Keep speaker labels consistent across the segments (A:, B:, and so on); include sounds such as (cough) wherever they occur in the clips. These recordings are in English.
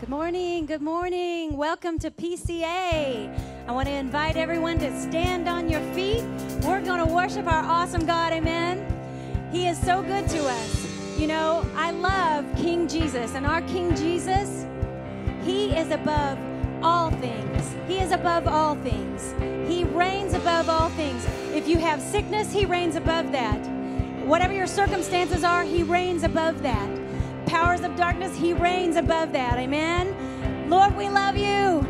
A: Good morning, good morning. Welcome to PCA. I want to invite everyone to stand on your feet. We're going to worship our awesome God, amen. He is so good to us. You know, I love King Jesus, and our King Jesus, he is above all things. He is above all things. He reigns above all things. If you have sickness, he reigns above that. Whatever your circumstances are, he reigns above that powers of darkness, He reigns above that. Amen. Lord, we love you.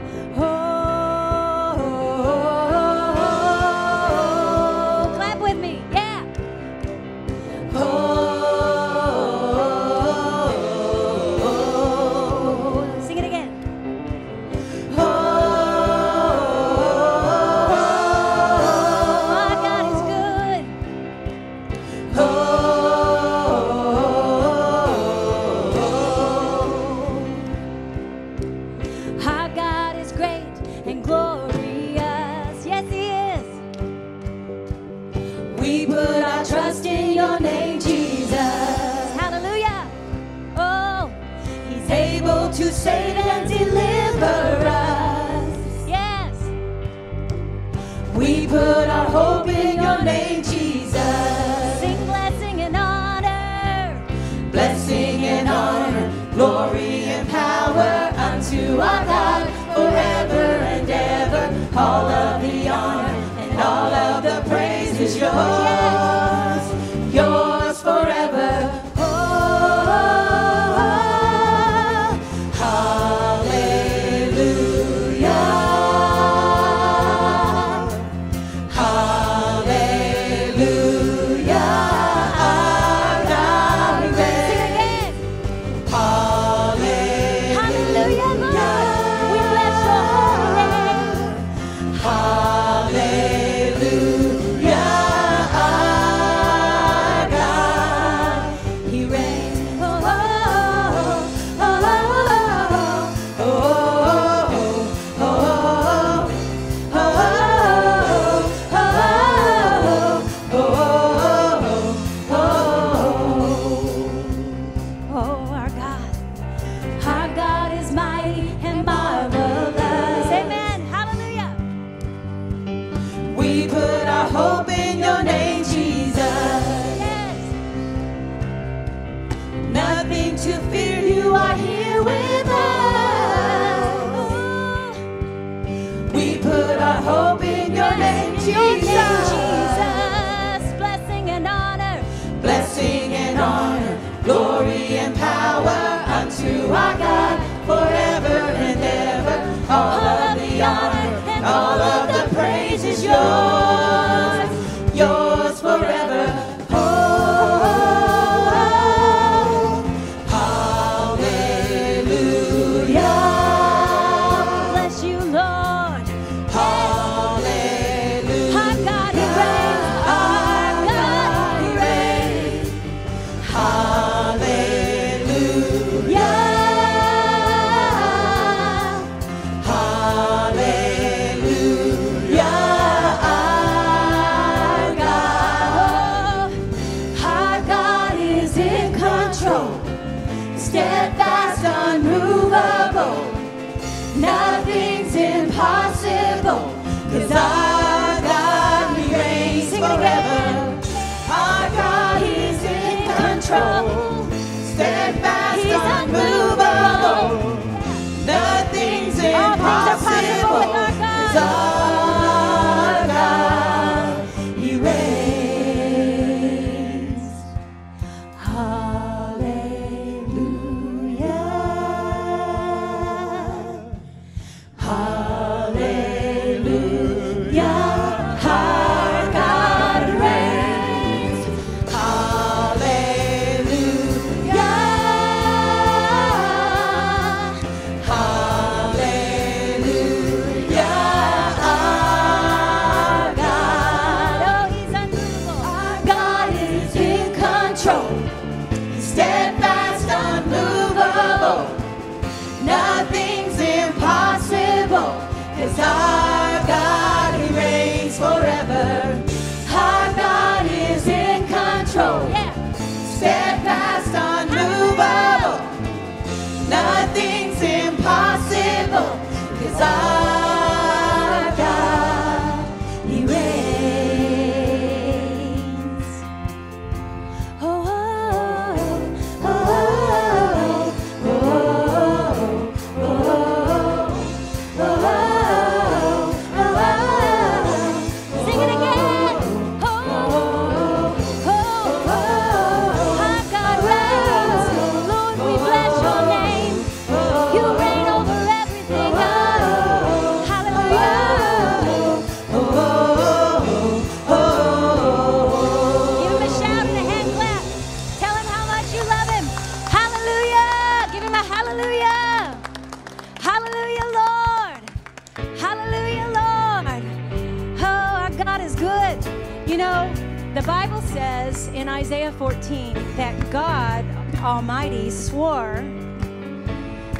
B: Almighty swore,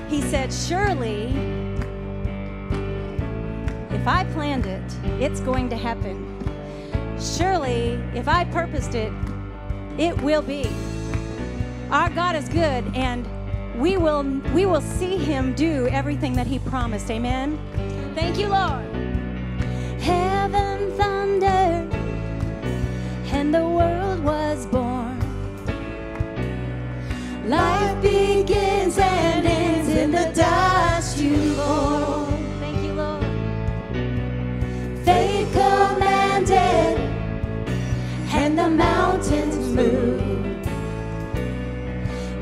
B: He said, Surely, if I planned it, it's going to happen. Surely, if I purposed it, it will be. Our God is good, and we will we will see Him do everything that He promised. Amen. Thank you, Lord. Heaven thundered, and the world was born.
C: Life begins and ends in the dust you born.
B: Thank you, Lord.
C: Faith commanded, and the mountains move.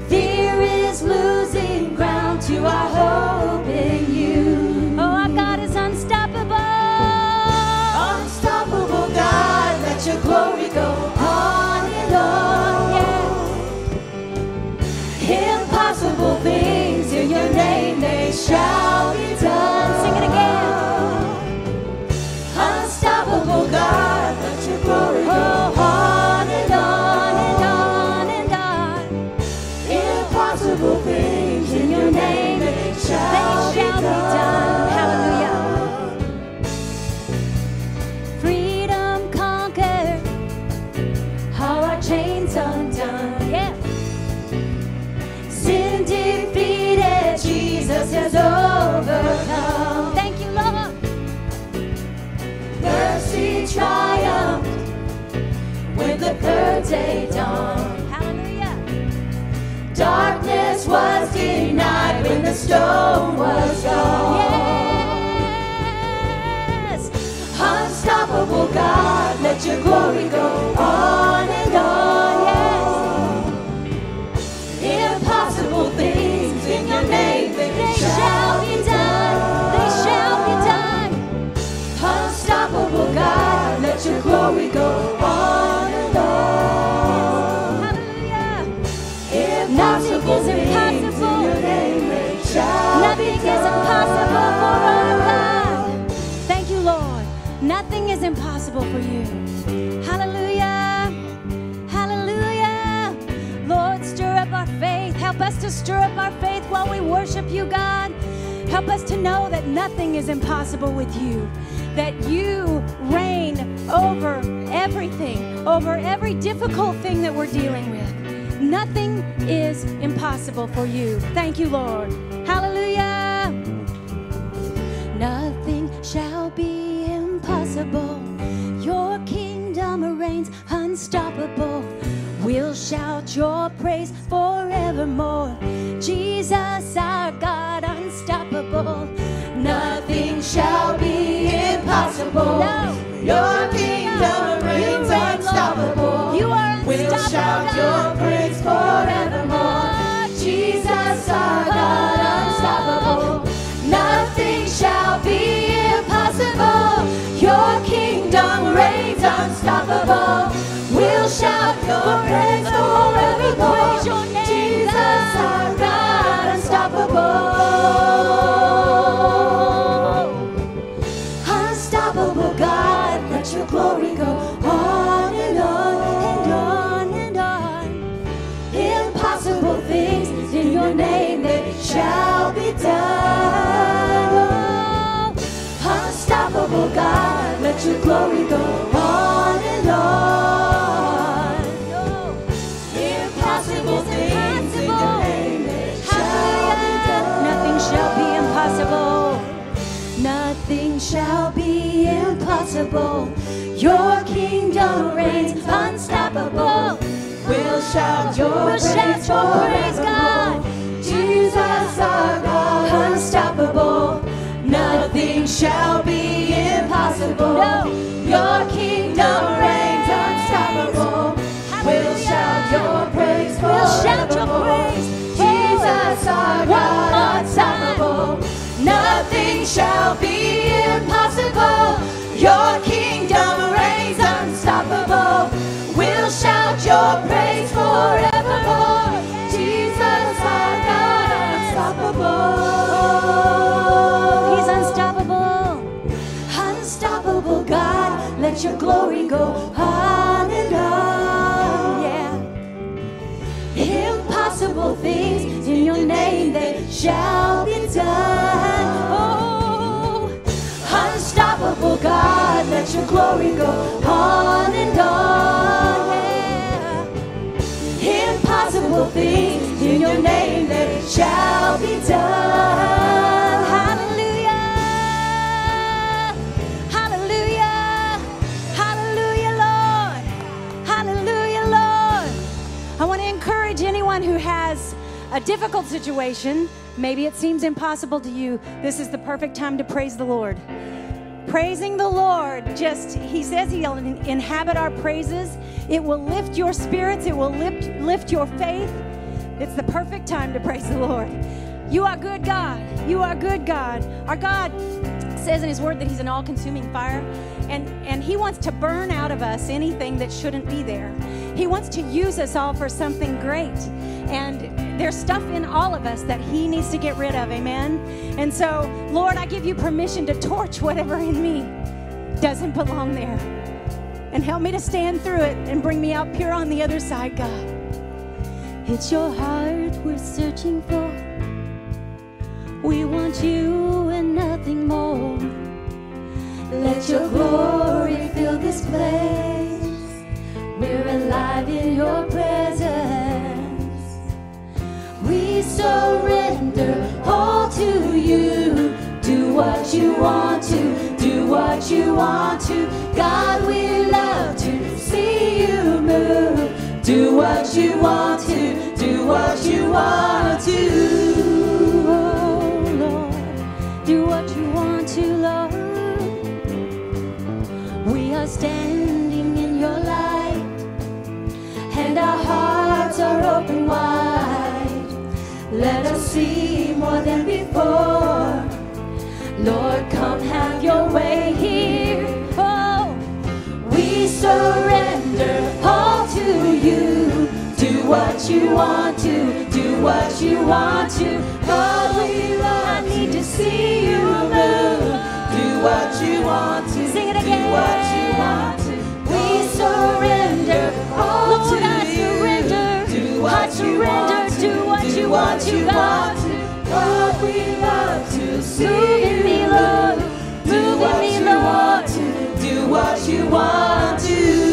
C: Fear is losing ground to our hope shall be done. The third day dawned.
B: Hallelujah.
C: Darkness was denied when the stone was gone.
B: Yes.
C: Unstoppable God, let your glory go on and on. Yes. Impossible things in your name, they,
B: They shall be done. They shall be done.
C: Unstoppable God, let your glory go on impossible
B: for our God. Thank you, Lord. Nothing is impossible for you. Hallelujah. Hallelujah. Lord, stir up our faith. Help us to stir up our faith while we worship you, God. Help us to know that nothing is impossible with you, that you reign over everything, over every difficult thing that we're dealing with. Nothing is impossible for you. Thank you, Lord. Nothing shall be impossible. Your kingdom reigns unstoppable. We'll shout your praise forevermore. Jesus, our God, unstoppable.
C: Nothing shall be impossible.
B: No.
C: Your kingdom
B: You
C: reigns
B: reign,
C: unstoppable.
B: You are
C: We'll shout your praise forevermore.
B: Oh,
C: Jesus, our God, impossible. Your kingdom reigns unstoppable. We'll shout your
B: We'll
C: praise,
B: shout your praise, God.
C: forevermore. Jesus our God, unstoppable. Nothing shall be impossible.
B: No.
C: Your kingdom reigns unstoppable. We'll shout your praise
B: We'll shout your
C: forevermore.
B: praise.
C: Jesus our God, unstoppable. Nothing shall be impossible. Your kingdom reigns unstoppable. We'll shout your praise forevermore. Jesus our God, unstoppable.
B: He's unstoppable.
C: Unstoppable God, let your glory go on and on.
B: Yeah.
C: Impossible things in your name they shall be done. Oh, God, let your glory go on and on. Yeah. Impossible things in your name they shall be done.
B: Hallelujah. Hallelujah. Hallelujah, Lord. Hallelujah, Lord. I want to encourage anyone who has a difficult situation. Maybe it seems impossible to you. This is the perfect time to praise the Lord. Praising the Lord, just He says He'll inhabit our praises. It will lift your spirits, it will lift, lift your faith. It's the perfect time to praise the Lord. You are good, God. You are good, God. Our God says in His Word that He's an all consuming fire, and, and He wants to burn out of us anything that shouldn't be there. He wants to use us all for something great. And there's stuff in all of us that He needs to get rid of, amen? And so, Lord, I give you permission to torch whatever in me doesn't belong there. And help me to stand through it and bring me out pure on the other side, God. It's your heart we're searching for. We want you and nothing more.
C: Let your glory fill this place. We're alive in your presence. Surrender all to you. Do what you want to, do what you want to. God, we love to see you move. Do what you want to, do what you want to.
B: Oh, Lord, do what you want to, Lord. We are standing in your light.
C: and our hearts are open wide. Let us see more than before. Lord, come have your way here.
B: Oh,
C: We surrender all to you. Do what you want to, do what you want to. God, we love need to see you move. Do what you want to,
B: Sing it
C: do
B: again.
C: what you want to. We surrender all
B: Lord,
C: to
B: I
C: you.
B: surrender.
C: Do
B: I
C: what you
B: surrender.
C: want
B: you
C: what
B: want
C: you want to. God, we love to see you
B: me, Lord.
C: Do what you want to, do what you want to.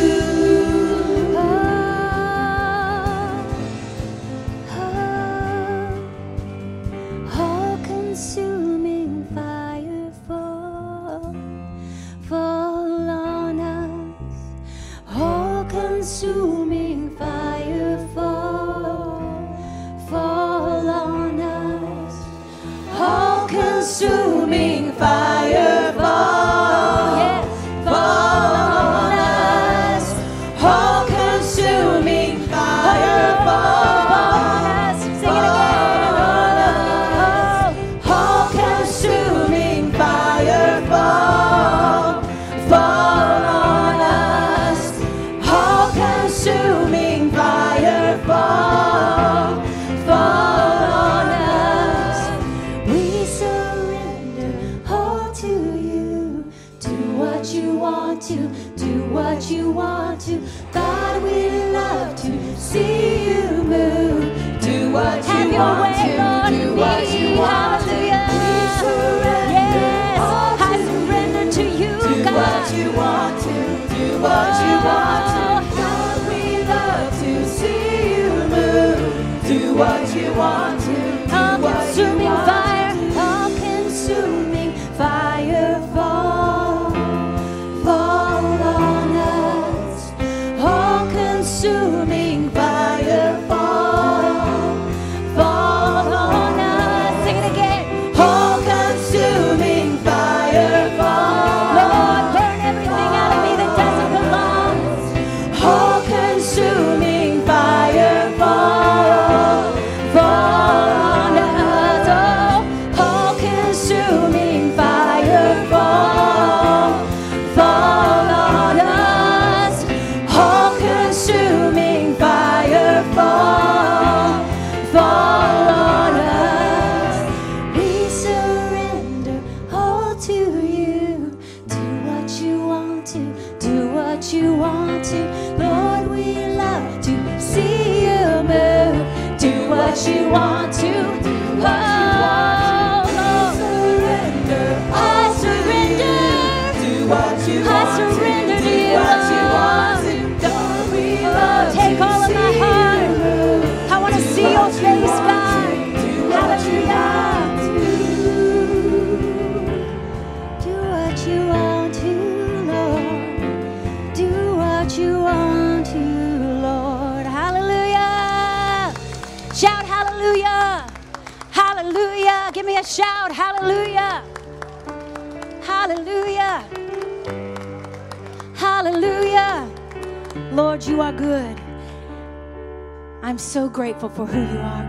C: I'm so grateful for who you are,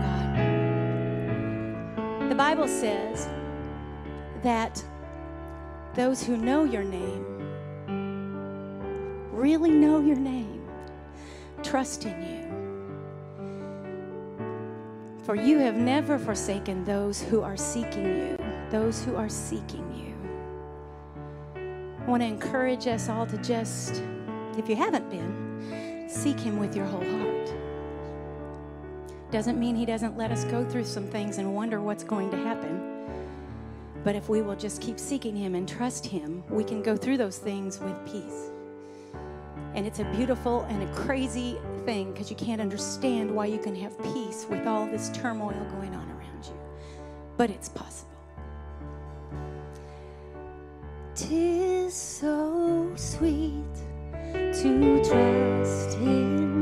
C: God. The Bible says that those who know your name really know your name, trust in you. For you have never forsaken those who are seeking you, those who are seeking you. I want to encourage us all to just, if you haven't been, seek Him with your whole heart. Doesn't mean He doesn't let us go through some things and wonder what's going to happen. But if we will just keep seeking Him and trust Him, we can go through those things with peace. And it's a beautiful and a crazy thing because you can't understand why you can have peace with all this turmoil going on around you. But it's possible. Tis so sweet to trust in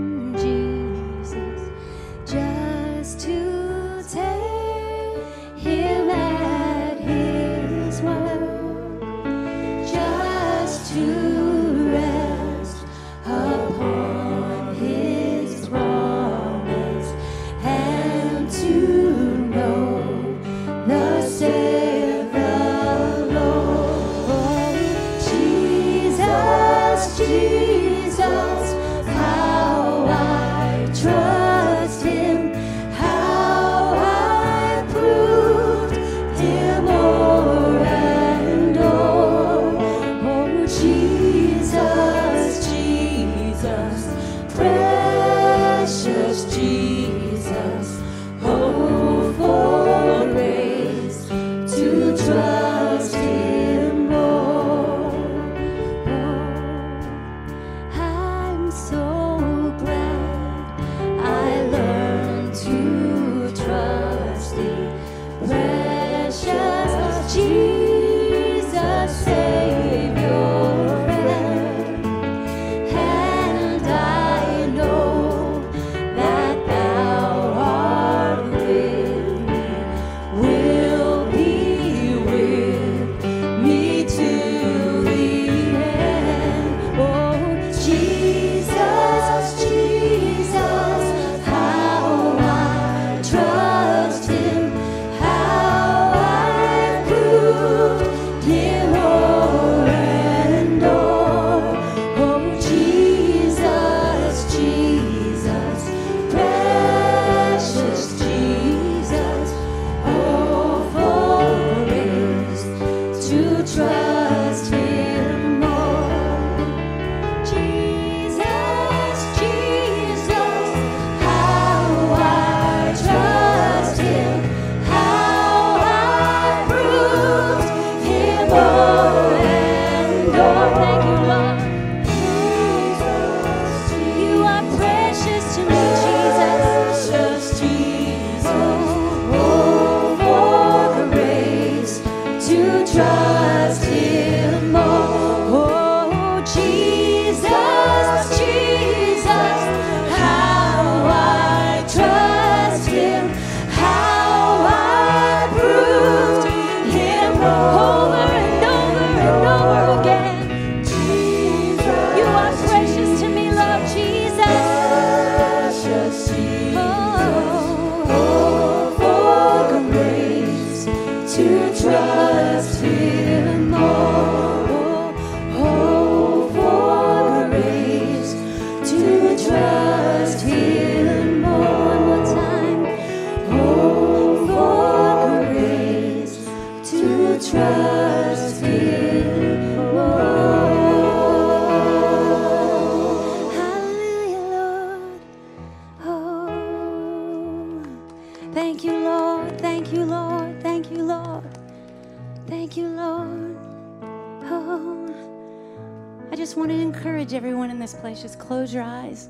C: close your eyes,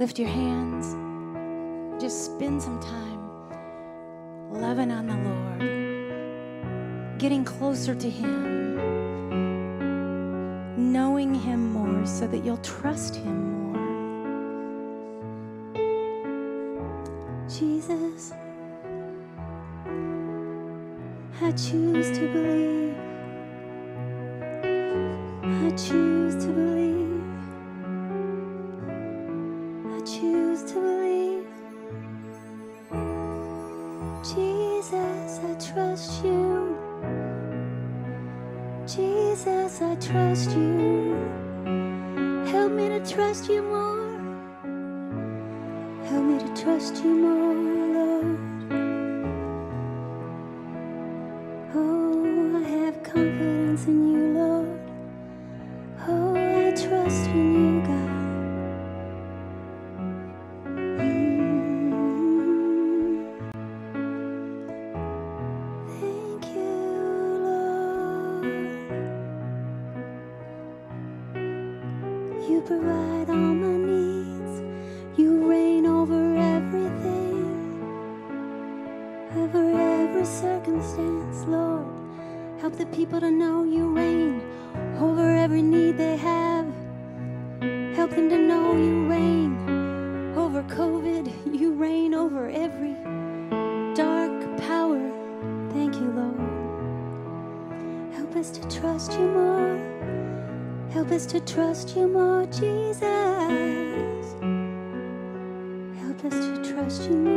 C: lift your hands, Jesus, I trust you. Jesus, I trust you. Help me to trust you more. Help me to trust you more, Lord. Oh, I have confidence in you. trust you more, Jesus. Help us to trust you more.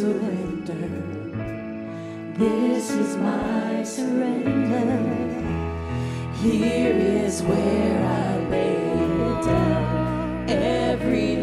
C: surrender. This is my surrender. Here is where I lay it down every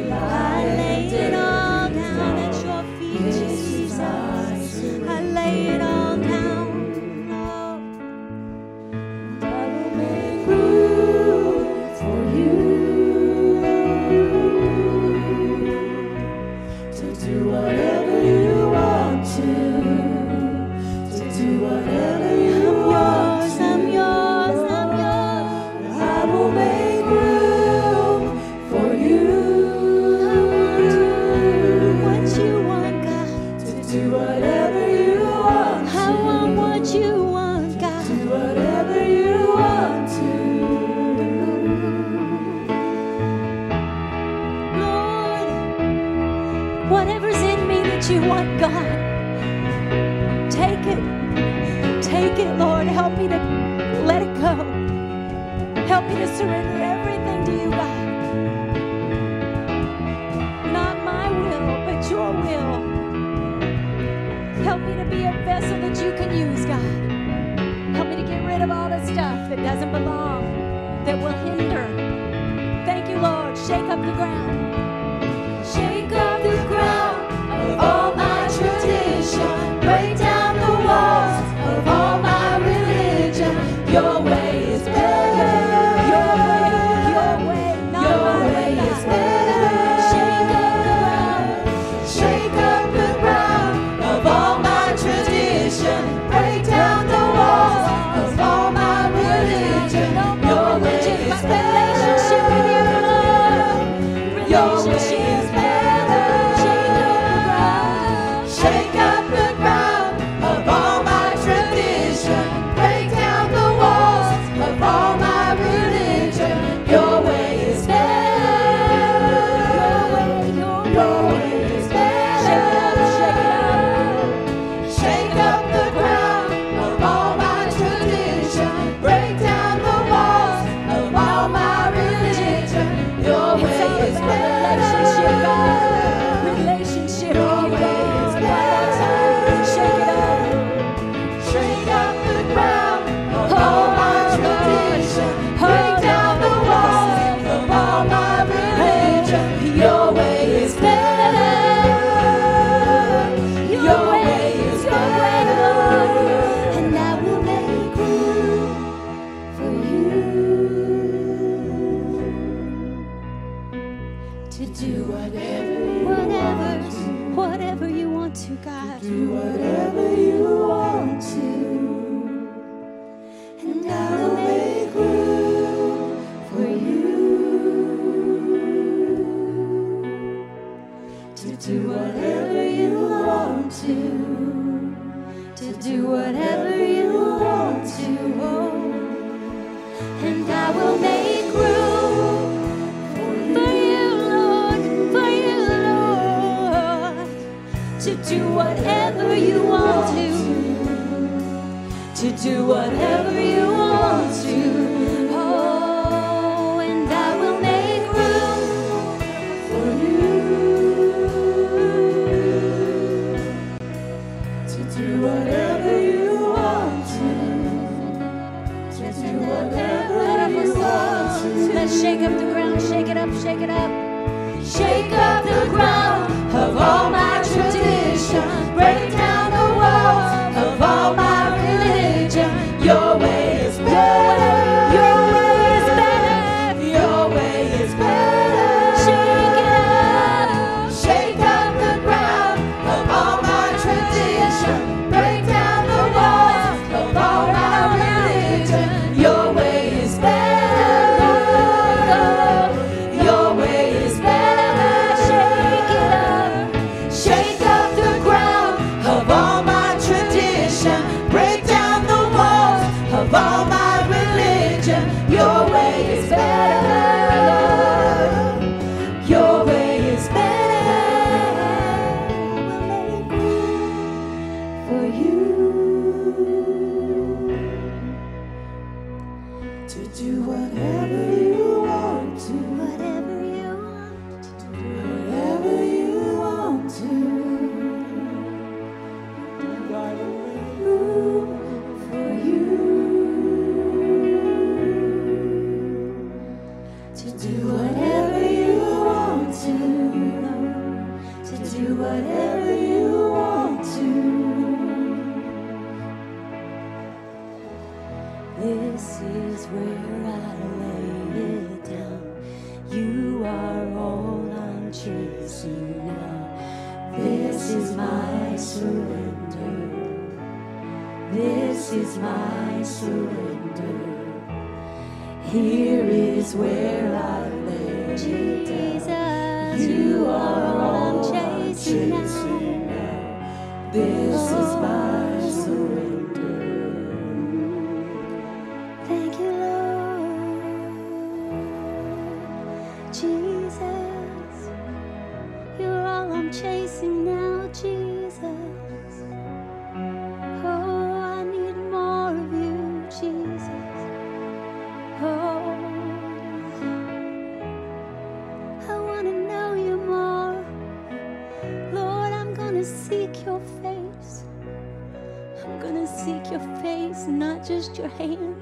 B: seek your face. I'm gonna seek your face, not just your hand,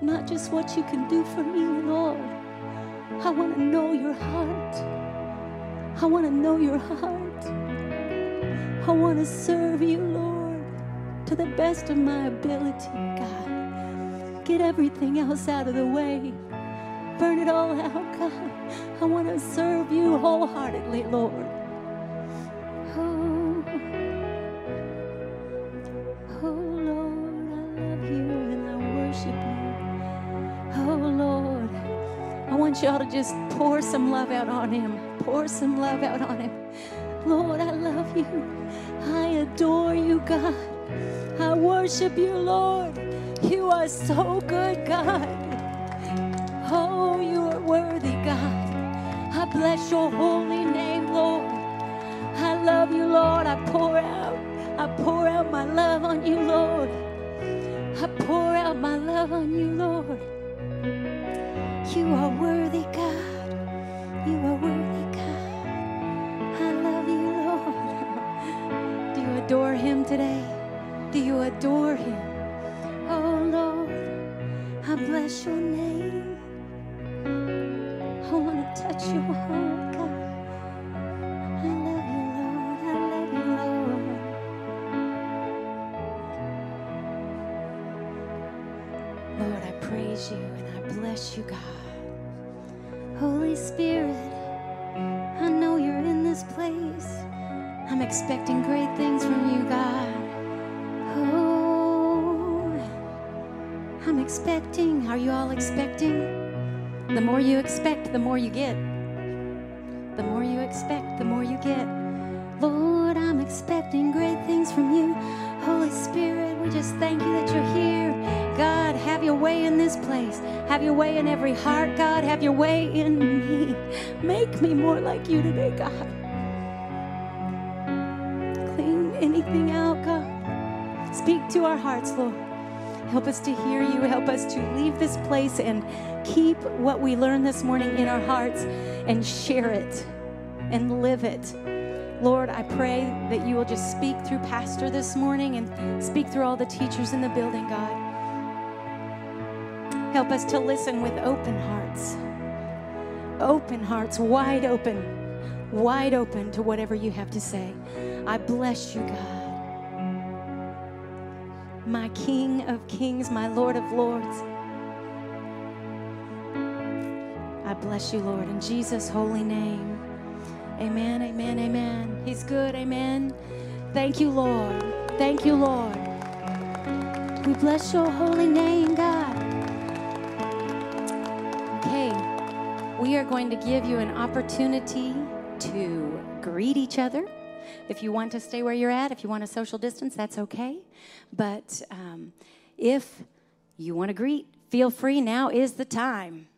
B: not just what you can do for me, Lord. I wanna know your heart. I wanna know your heart. I wanna serve you, Lord, to the best of my ability, God. Get everything else out of the way. Burn it all out, God. I wanna serve you wholeheartedly, Lord. Just pour some love out on him. Pour some love out on him. Lord, I love you. I adore you, God. I worship you, Lord. You are so good, God. Oh, you are worthy, God. I bless your holy name, Lord. I love you, Lord. I pour out. I pour out my love on you, Lord. I pour out my love on you, Lord. Today? Do you adore him? Oh, Lord, I bless your name. I want to touch your heart, God. I love you, Lord. I love you, Lord. Lord, I praise you and I bless you, God. Holy Spirit, expecting great things from you, God. Oh, I'm expecting. Are you all expecting? The more you expect, the more you get. The more you expect, the more you get. Lord, I'm expecting great things from you. Holy Spirit, we just thank you that you're here. God, have your way in this place. Have your way in every heart, God. Have your way in me. Make me more like you today, God. Anything out, God. Speak to our hearts, Lord. Help us to hear you. Help us to leave this place and keep what we learned this morning in our hearts and share it and live it. Lord, I pray that you will just speak through Pastor this morning and speak through all the teachers in the building, God. Help us to listen with open hearts. Open hearts, wide open, wide open to whatever you have to say. I bless you, God. My King of kings, my Lord of lords. I bless you, Lord, in Jesus' holy name. Amen, amen, amen. He's good, amen. Thank you, Lord. Thank you, Lord. We bless your holy name, God. Okay, we are going to give you an opportunity to greet each other. If you want to stay where you're at, if you want a social distance, that's okay. But um, if you want to greet, feel free. Now is the time.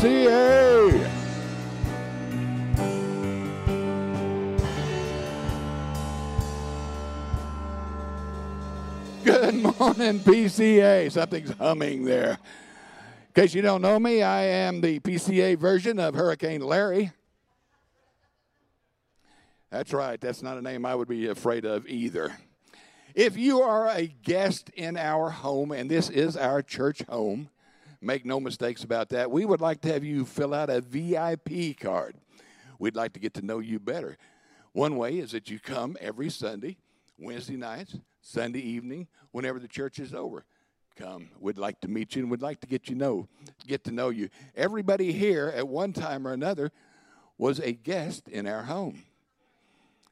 D: PCA. Good morning, PCA. Something's humming there. In case you don't know me, I am the PCA version of Hurricane Larry. That's right, that's not a name I would be afraid of either. If you are a guest in our home, and this is our church home, make no mistakes about that, we would like to have you fill out a VIP card. We'd like to get to know you better. One way is that you come every Sunday, Wednesday nights, Sunday evening, whenever the church is over. Come. We'd like to meet you and we'd like to get you know get to know you. Everybody here at one time or another was a guest in our home.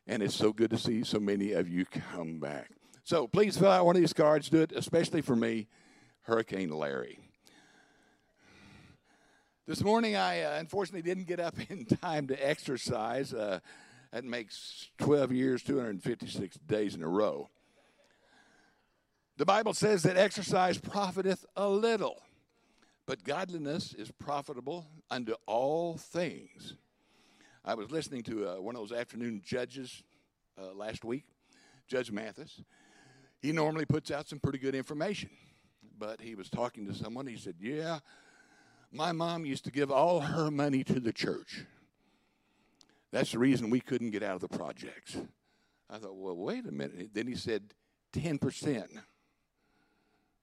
D: And it's so good to see so many of you come back. So please fill out one of these cards. Do it especially for me, Hurricane Larry. This morning, I uh, unfortunately didn't get up (laughs) in time to exercise. Uh, that makes 12 years, 256 days in a row. The Bible says that exercise profiteth a little, but godliness is profitable unto all things. I was listening to uh, one of those afternoon judges uh, last week, Judge Mathis. He normally puts out some pretty good information, but he was talking to someone. He said, Yeah, my mom used to give all her money to the church. That's the reason we couldn't get out of the projects. I thought, well, wait a minute. Then he said, 10%.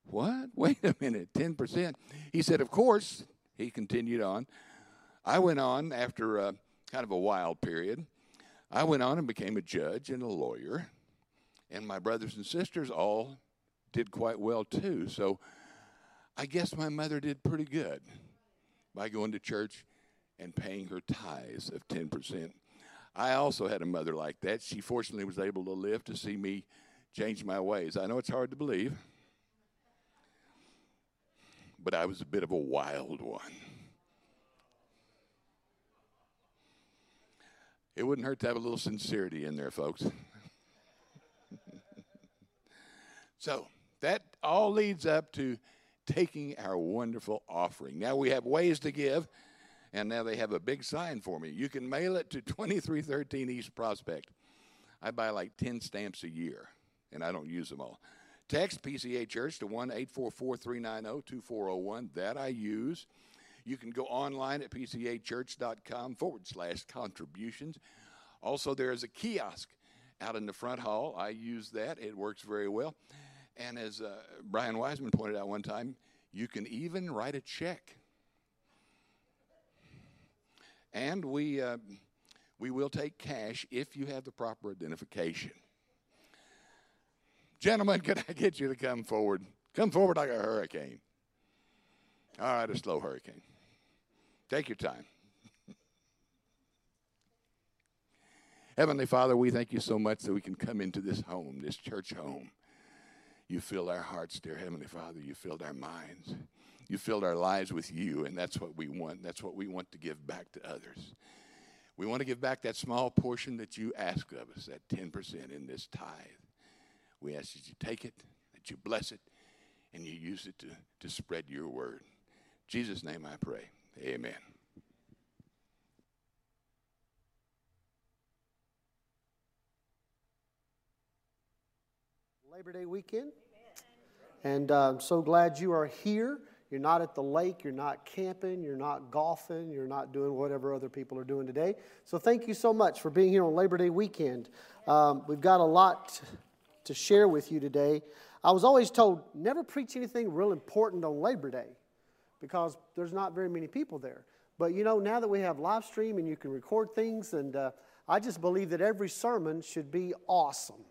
D: What? (laughs) Wait a minute, 10%. He said, of course, he continued on. I went on after a, kind of a wild period. I went on and became a judge and a lawyer. And my brothers and sisters all did quite well too. So I guess my mother did pretty good. By going to church and paying her tithes of 10%. I also had a mother like that. She fortunately was able to live to see me change my ways. I know it's hard to believe, but I was a bit of a wild one. It wouldn't hurt to have a little sincerity in there, folks. (laughs) so that all leads up to taking our wonderful offering. Now we have ways to give, and now they have a big sign for me. You can mail it to 2313 East Prospect. I buy like 10 stamps a year, and I don't use them all. Text PCA Church to 1 844 390 2401. That I use. You can go online at pcachurch.com forward slash contributions. Also, there is a kiosk out in the front hall. I use that, it works very well. And as uh, Brian Wiseman pointed out one time, you can even write a check. And we, uh, we will take cash if you have the proper identification. Gentlemen, (laughs) can I get you to come forward? Come forward like a hurricane. All right, a slow hurricane. Take your time. (laughs) Heavenly Father, we thank you so much that we can come into this home, this church home. You filled our hearts, dear Heavenly Father. You filled our minds. You filled our lives with you, and that's what we want. That's what we want to give back to others. We want to give back that small portion that you ask of us, that 10% in this tithe. We ask that you take it, that you bless it, and you use it to, to spread your word. In Jesus' name I pray. Amen.
E: Labor Day weekend. And uh, I'm so glad you are here. You're not at the lake, you're not camping, you're not golfing, you're not doing whatever other people are doing today. So thank you so much for being here on Labor Day weekend. Um, we've got a lot to share with you today. I was always told never preach anything real important on Labor Day because there's not very many people there. But you know, now that we have live stream and you can record things, and uh, I just believe that every sermon should be awesome.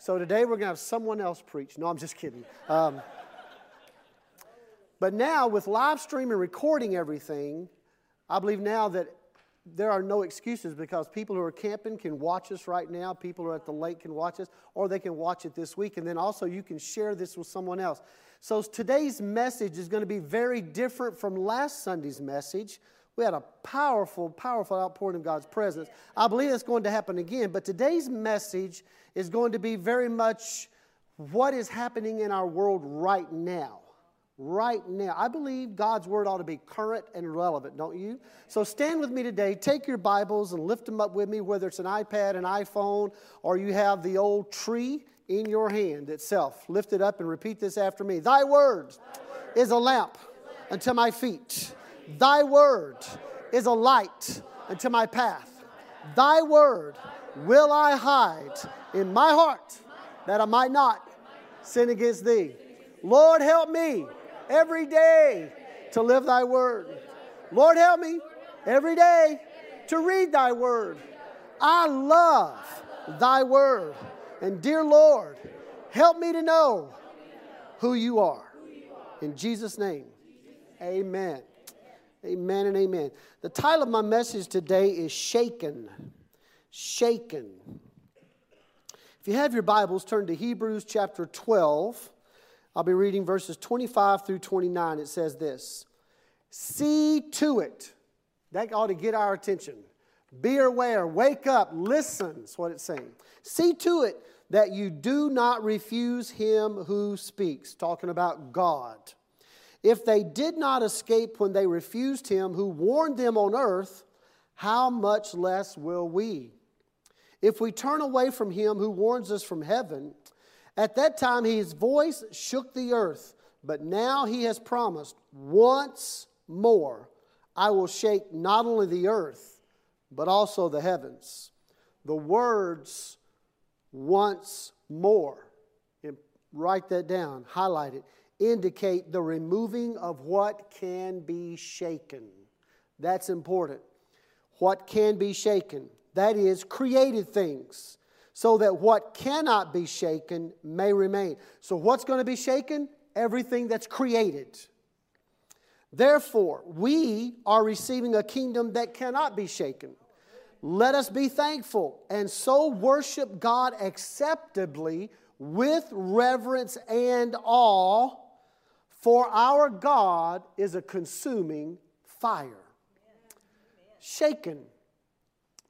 E: So today we're going to have someone else preach. No, I'm just kidding. Um, but now, with live stream and recording everything, I believe now that there are no excuses because people who are camping can watch us right now. People who are at the lake can watch us, or they can watch it this week. And then also, you can share this with someone else. So, today's message is going to be very different from last Sunday's message. We had a powerful, powerful outpouring of God's presence. I believe that's going to happen again, but today's message is going to be very much what is happening in our world right now. Right now. I believe God's word ought to be current and relevant, don't you? So stand with me today. Take your Bibles and lift them up with me, whether it's an iPad, an iPhone, or you have the old tree in your hand itself. Lift it up and repeat this after me. Thy word, is a lamp unto my feet. Thy word is a light unto my path. Thy word will I hide in my heart that I might not sin against thee. Lord, help me every day to live thy word. Lord, help me every day to read thy word. I love thy word. And dear Lord, help me to know who you are. In Jesus' name, amen. Amen and amen. The title of my message today is Shaken. Shaken. If you have your Bibles, turn to Hebrews chapter 12. I'll be reading verses 25 through 29. It says this See to it. That ought to get our attention. Be aware, wake up, listen. That's what it's saying. See to it that you do not refuse him who speaks. Talking about God. If they did not escape when they refused him who warned them on earth, how much less will we? If we turn away from him who warns us from heaven, at that time his voice shook the earth, but now he has promised, once more I will shake not only the earth, but also the heavens. The words, once more, write that down, highlight it indicate the removing of what can be shaken. That's important. What can be shaken? That is, created things, so that what cannot be shaken may remain. So, what's going to be shaken? Everything that's created. Therefore, we are receiving a kingdom that cannot be shaken. Let us be thankful and so worship God acceptably with reverence and awe, for our God is a consuming fire. Shaken.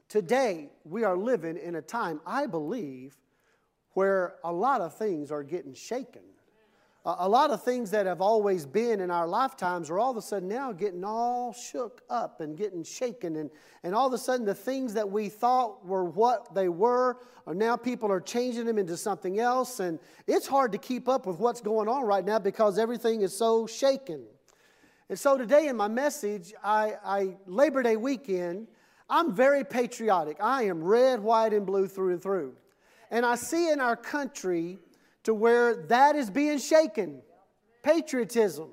E: Today, we are living in a time, I believe, where a lot of things are getting shaken a lot of things that have always been in our lifetimes are all of a sudden now getting all shook up and getting shaken. And, and all of a sudden, the things that we thought were what they were, are now people are changing them into something else. And it's hard to keep up with what's going on right now because everything is so shaken. And so today in my message, I, I Labor Day weekend, I'm very patriotic. I am red, white, and blue through and through. And I see in our country, to where that is being shaken. Patriotism.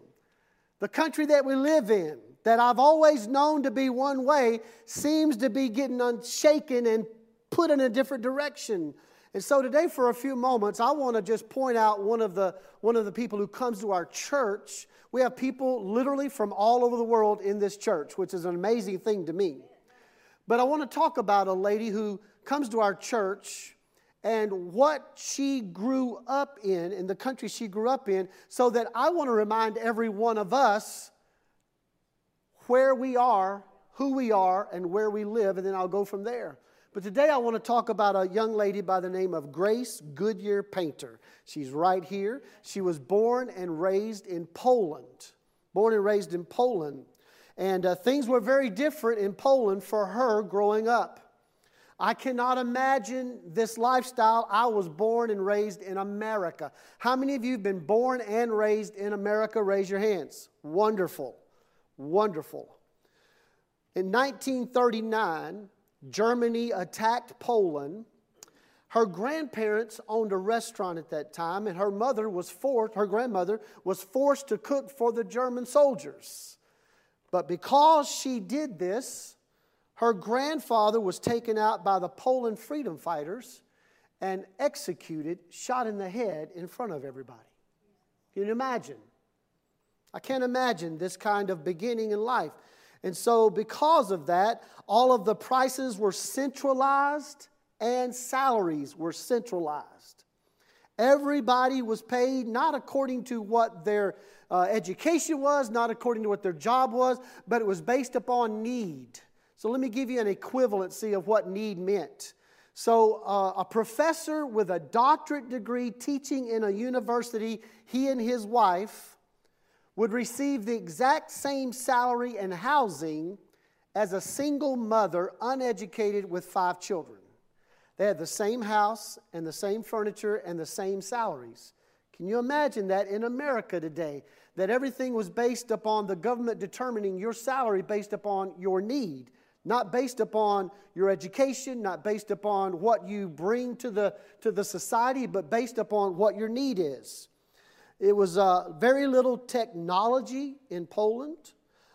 E: The country that we live in, that I've always known to be one way, seems to be getting unshaken and put in a different direction. And so today, for a few moments, I want to just point out one of the one of the people who comes to our church. We have people literally from all over the world in this church, which is an amazing thing to me. But I want to talk about a lady who comes to our church and what she grew up in, in the country she grew up in, so that I want to remind every one of us where we are, who we are, and where we live, and then I'll go from there. But today I want to talk about a young lady by the name of Grace Goodyear Painter. She's right here. She was born and raised in Poland. Born and raised in Poland. And uh, things were very different in Poland for her growing up. I cannot imagine this lifestyle. I was born and raised in America. How many of you have been born and raised in America? Raise your hands. Wonderful. Wonderful. In 1939, Germany attacked Poland. Her grandparents owned a restaurant at that time, and her mother was forced, her grandmother was forced to cook for the German soldiers. But because she did this, her grandfather was taken out by the Poland freedom fighters and executed, shot in the head in front of everybody. Can you imagine? I can't imagine this kind of beginning in life. And so, because of that, all of the prices were centralized and salaries were centralized. Everybody was paid not according to what their uh, education was, not according to what their job was, but it was based upon need. So let me give you an equivalency of what need meant. So, uh, a professor with a doctorate degree teaching in a university, he and his wife would receive the exact same salary and housing as a single mother, uneducated with five children. They had the same house and the same furniture and the same salaries. Can you imagine that in America today? That everything was based upon the government determining your salary based upon your need not based upon your education, not based upon what you bring to the, to the society, but based upon what your need is. It was uh, very little technology in Poland.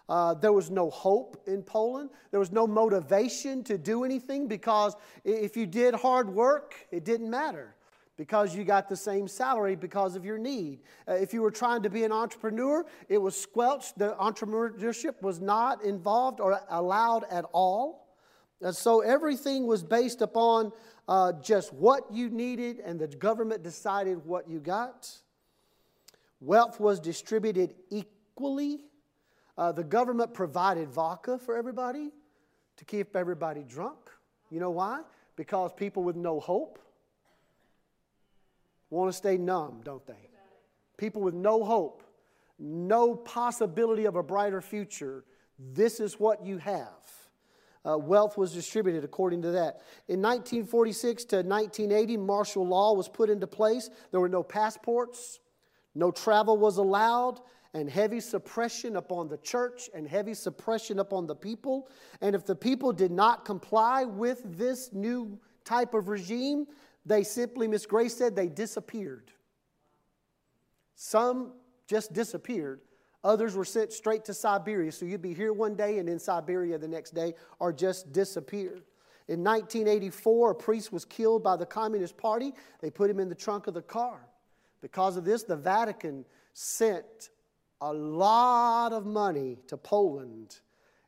E: Uh, there was no hope in Poland. There was no motivation to do anything because if you did hard work, it didn't matter because you got the same salary because of your need. Uh, if you were trying to be an entrepreneur, it was squelched. The entrepreneurship was not involved or allowed at all. And so everything was based upon uh, just what you needed, and the government decided what you got. Wealth was distributed equally. Uh, the government provided vodka for everybody to keep everybody drunk. You know why? Because people with no hope want to stay numb, don't they? People with no hope, no possibility of a brighter future. This is what you have. Uh, wealth was distributed according to that. In 1946 to 1980, martial law was put into place. There were no passports, no travel was allowed, and heavy suppression upon the church and heavy suppression upon the people. And if the people did not comply with this new type of regime, they simply, Miss Grace said, they disappeared. Some just disappeared. Others were sent straight to Siberia. So you'd be here one day and in Siberia the next day, or just disappeared. In 1984, a priest was killed by the Communist Party. They put him in the trunk of the car. Because of this, the Vatican sent a lot of money to Poland.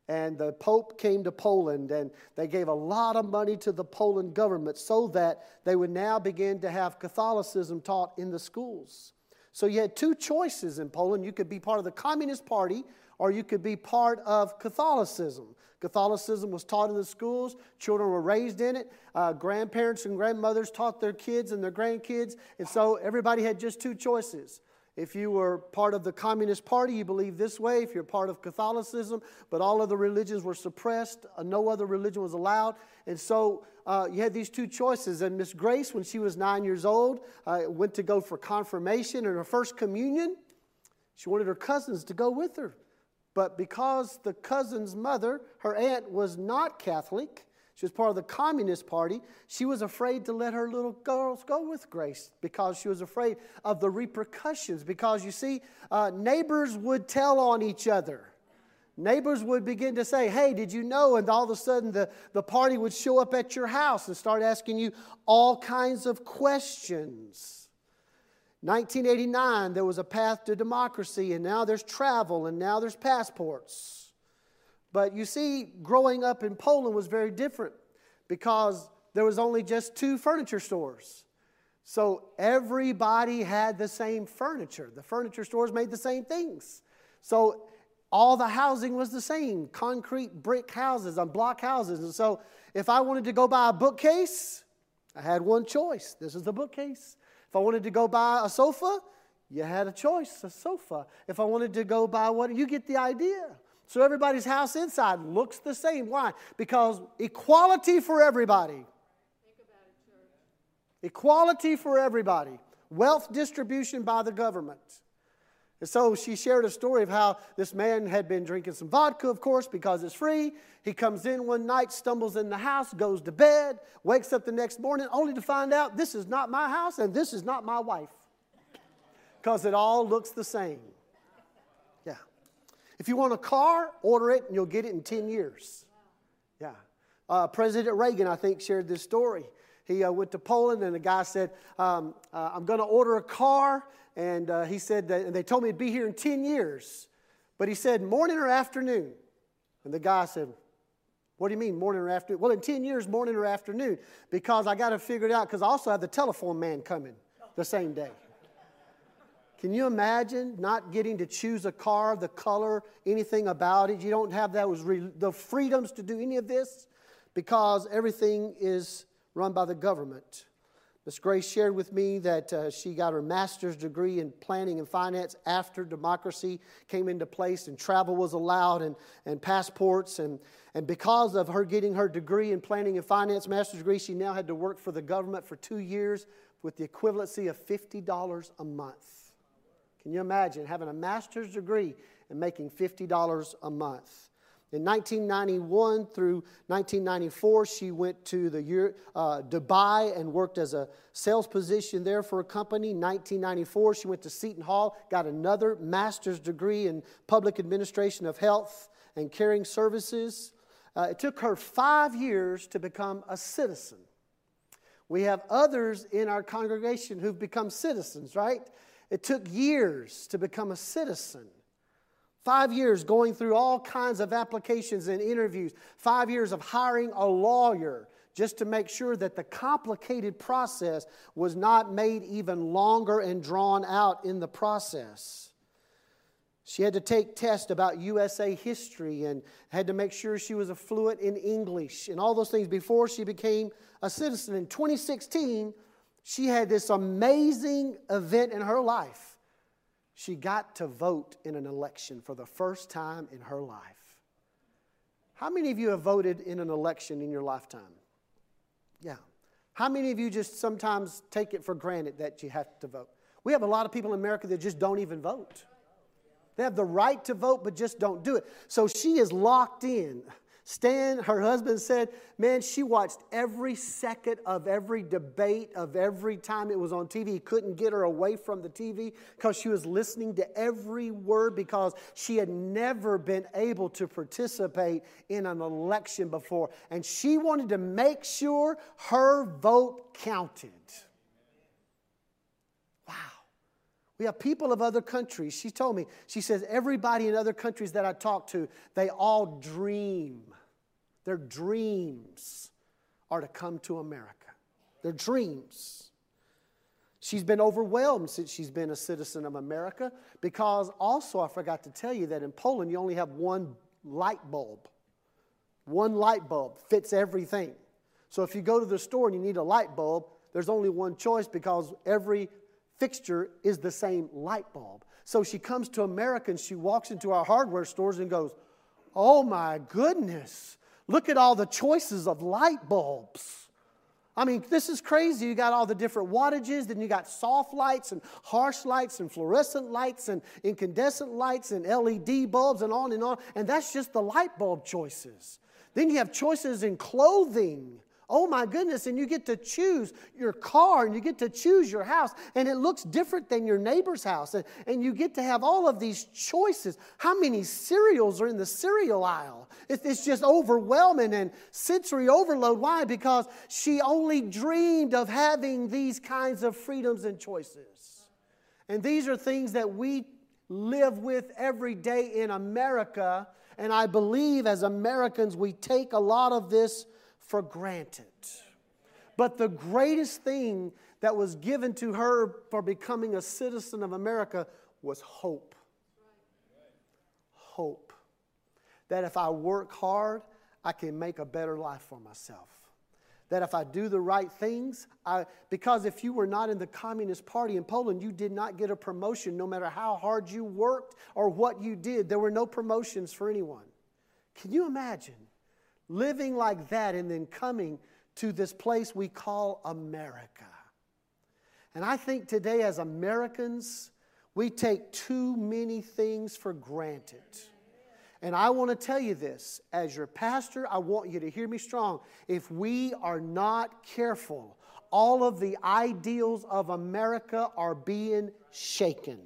E: And the Pope came to Poland and they gave a lot of money to the Poland government so that they would now begin to have Catholicism taught in the schools. So you had two choices in Poland. You could be part of the Communist Party or you could be part of Catholicism. Catholicism was taught in the schools, children were raised in it, uh, grandparents and grandmothers taught their kids and their grandkids, and so everybody had just two choices. If you were part of the Communist Party, you believed this way. If you're part of Catholicism, but all other religions were suppressed, uh, no other religion was allowed. And so uh, you had these two choices. And Miss Grace, when she was nine years old, uh, went to go for confirmation and her first communion. She wanted her cousins to go with her. But because the cousin's mother, her aunt, was not Catholic, she was part of the Communist Party, she was afraid to let her little girls go with Grace because she was afraid of the repercussions. Because you see, uh, neighbors would tell on each other. Neighbors would begin to say, Hey, did you know? And all of a sudden, the, the party would show up at your house and start asking you all kinds of questions. 1989, there was a path to democracy, and now there's travel, and now there's passports. But you see, growing up in Poland was very different because there was only just two furniture stores. So everybody had the same furniture. The furniture stores made the same things. So all the housing was the same concrete brick houses and block houses. And so if I wanted to go buy a bookcase, I had one choice. This is the bookcase. If I wanted to go buy a sofa, you had a choice, a sofa. If I wanted to go buy what, you get the idea. So everybody's house inside looks the same. Why? Because equality for everybody. Equality for everybody. Wealth distribution by the government. And so she shared a story of how this man had been drinking some vodka, of course, because it's free. He comes in one night, stumbles in the house, goes to bed, wakes up the next morning, only to find out this is not my house and this is not my wife. Because it all looks the same. If you want a car, order it and you'll get it in 10 years. Yeah. Uh, President Reagan, I think, shared this story. He uh, went to Poland and the guy said, um, uh, I'm going to order a car. And uh, he said, that, and they told me it'd be here in 10 years. But he said, morning or afternoon? And the guy said, what do you mean, morning or afternoon? Well, in 10 years, morning or afternoon, because I got to figure it out, because I also have the telephone man coming the same day. Can you imagine not getting to choose a car, the color, anything about it? You don't have that was re- the freedoms to do any of this because everything is run by the government. Miss Grace shared with me that uh, she got her master's degree in planning and finance after democracy came into place and travel was allowed and, and passports. And, and because of her getting her degree in planning and finance, master's degree, she now had to work for the government for two years with the equivalency of $50 a month. Can you imagine having a master's degree and making $50 a month? In 1991 through 1994, she went to the uh, Dubai and worked as a sales position there for a company. 1994, she went to Seton Hall, got another master's degree in public administration of health and caring services. Uh, it took her five years to become a citizen. We have others in our congregation who've become citizens, right? It took years to become a citizen. Five years going through all kinds of applications and interviews. Five years of hiring a lawyer just to make sure that the complicated process was not made even longer and drawn out in the process. She had to take tests about USA history and had to make sure she was fluent in English and all those things before she became a citizen. In 2016, she had this amazing event in her life she got to vote in an election for the first time in her life. How many of you have voted in an election in your lifetime? Yeah. How many of you just sometimes take it for granted that you have to vote? We have a lot of people in America that just don't even vote. They have the right to vote, but just don't do it. So she is locked in. Stan, her husband said, man, she watched every second of every debate of every time it was on TV. He couldn't get her away from the TV because she was listening to every word because she had never been able to participate in an election before. And she wanted to make sure her vote counted. Wow. We have people of other countries. She told me, she says, everybody in other countries that I talk to, they all dream. Their dreams are to come to America. Their dreams. She's been overwhelmed since she's been a citizen of America because also, I forgot to tell you that in Poland, you only have one light bulb. One light bulb fits everything. So if you go to the store and you need a light bulb, there's only one choice because every fixture is the same light bulb. So she comes to America and she walks into our hardware stores and goes, Oh my goodness, look at all the choices of light bulbs. I mean, this is crazy. You got all the different wattages, then you got soft lights and harsh lights and fluorescent lights and incandescent lights and LED bulbs and on and on. And that's just the light bulb choices. Then you have choices in clothing. Oh my goodness, and you get to choose your car and you get to choose your house, and it looks different than your neighbor's house, and, and you get to have all of these choices. How many cereals are in the cereal aisle? It's, it's just overwhelming and sensory overload. Why? Because she only dreamed of having these kinds of freedoms and choices. And these are things that we live with every day in America, and I believe as Americans we take a lot of this for granted. But the greatest thing that was given to her for becoming a citizen of America was hope. Hope. That if I work hard, I can make a better life for myself. That if I do the right things, I, because if you were not in the Communist Party in Poland, you did not get a promotion no matter how hard you worked or what you did. There were no promotions for anyone. Can you imagine? Living like that and then coming to this place we call America. And I think today, as Americans, we take too many things for granted. And I want to tell you this as your pastor, I want you to hear me strong. If we are not careful, all of the ideals of America are being shaken.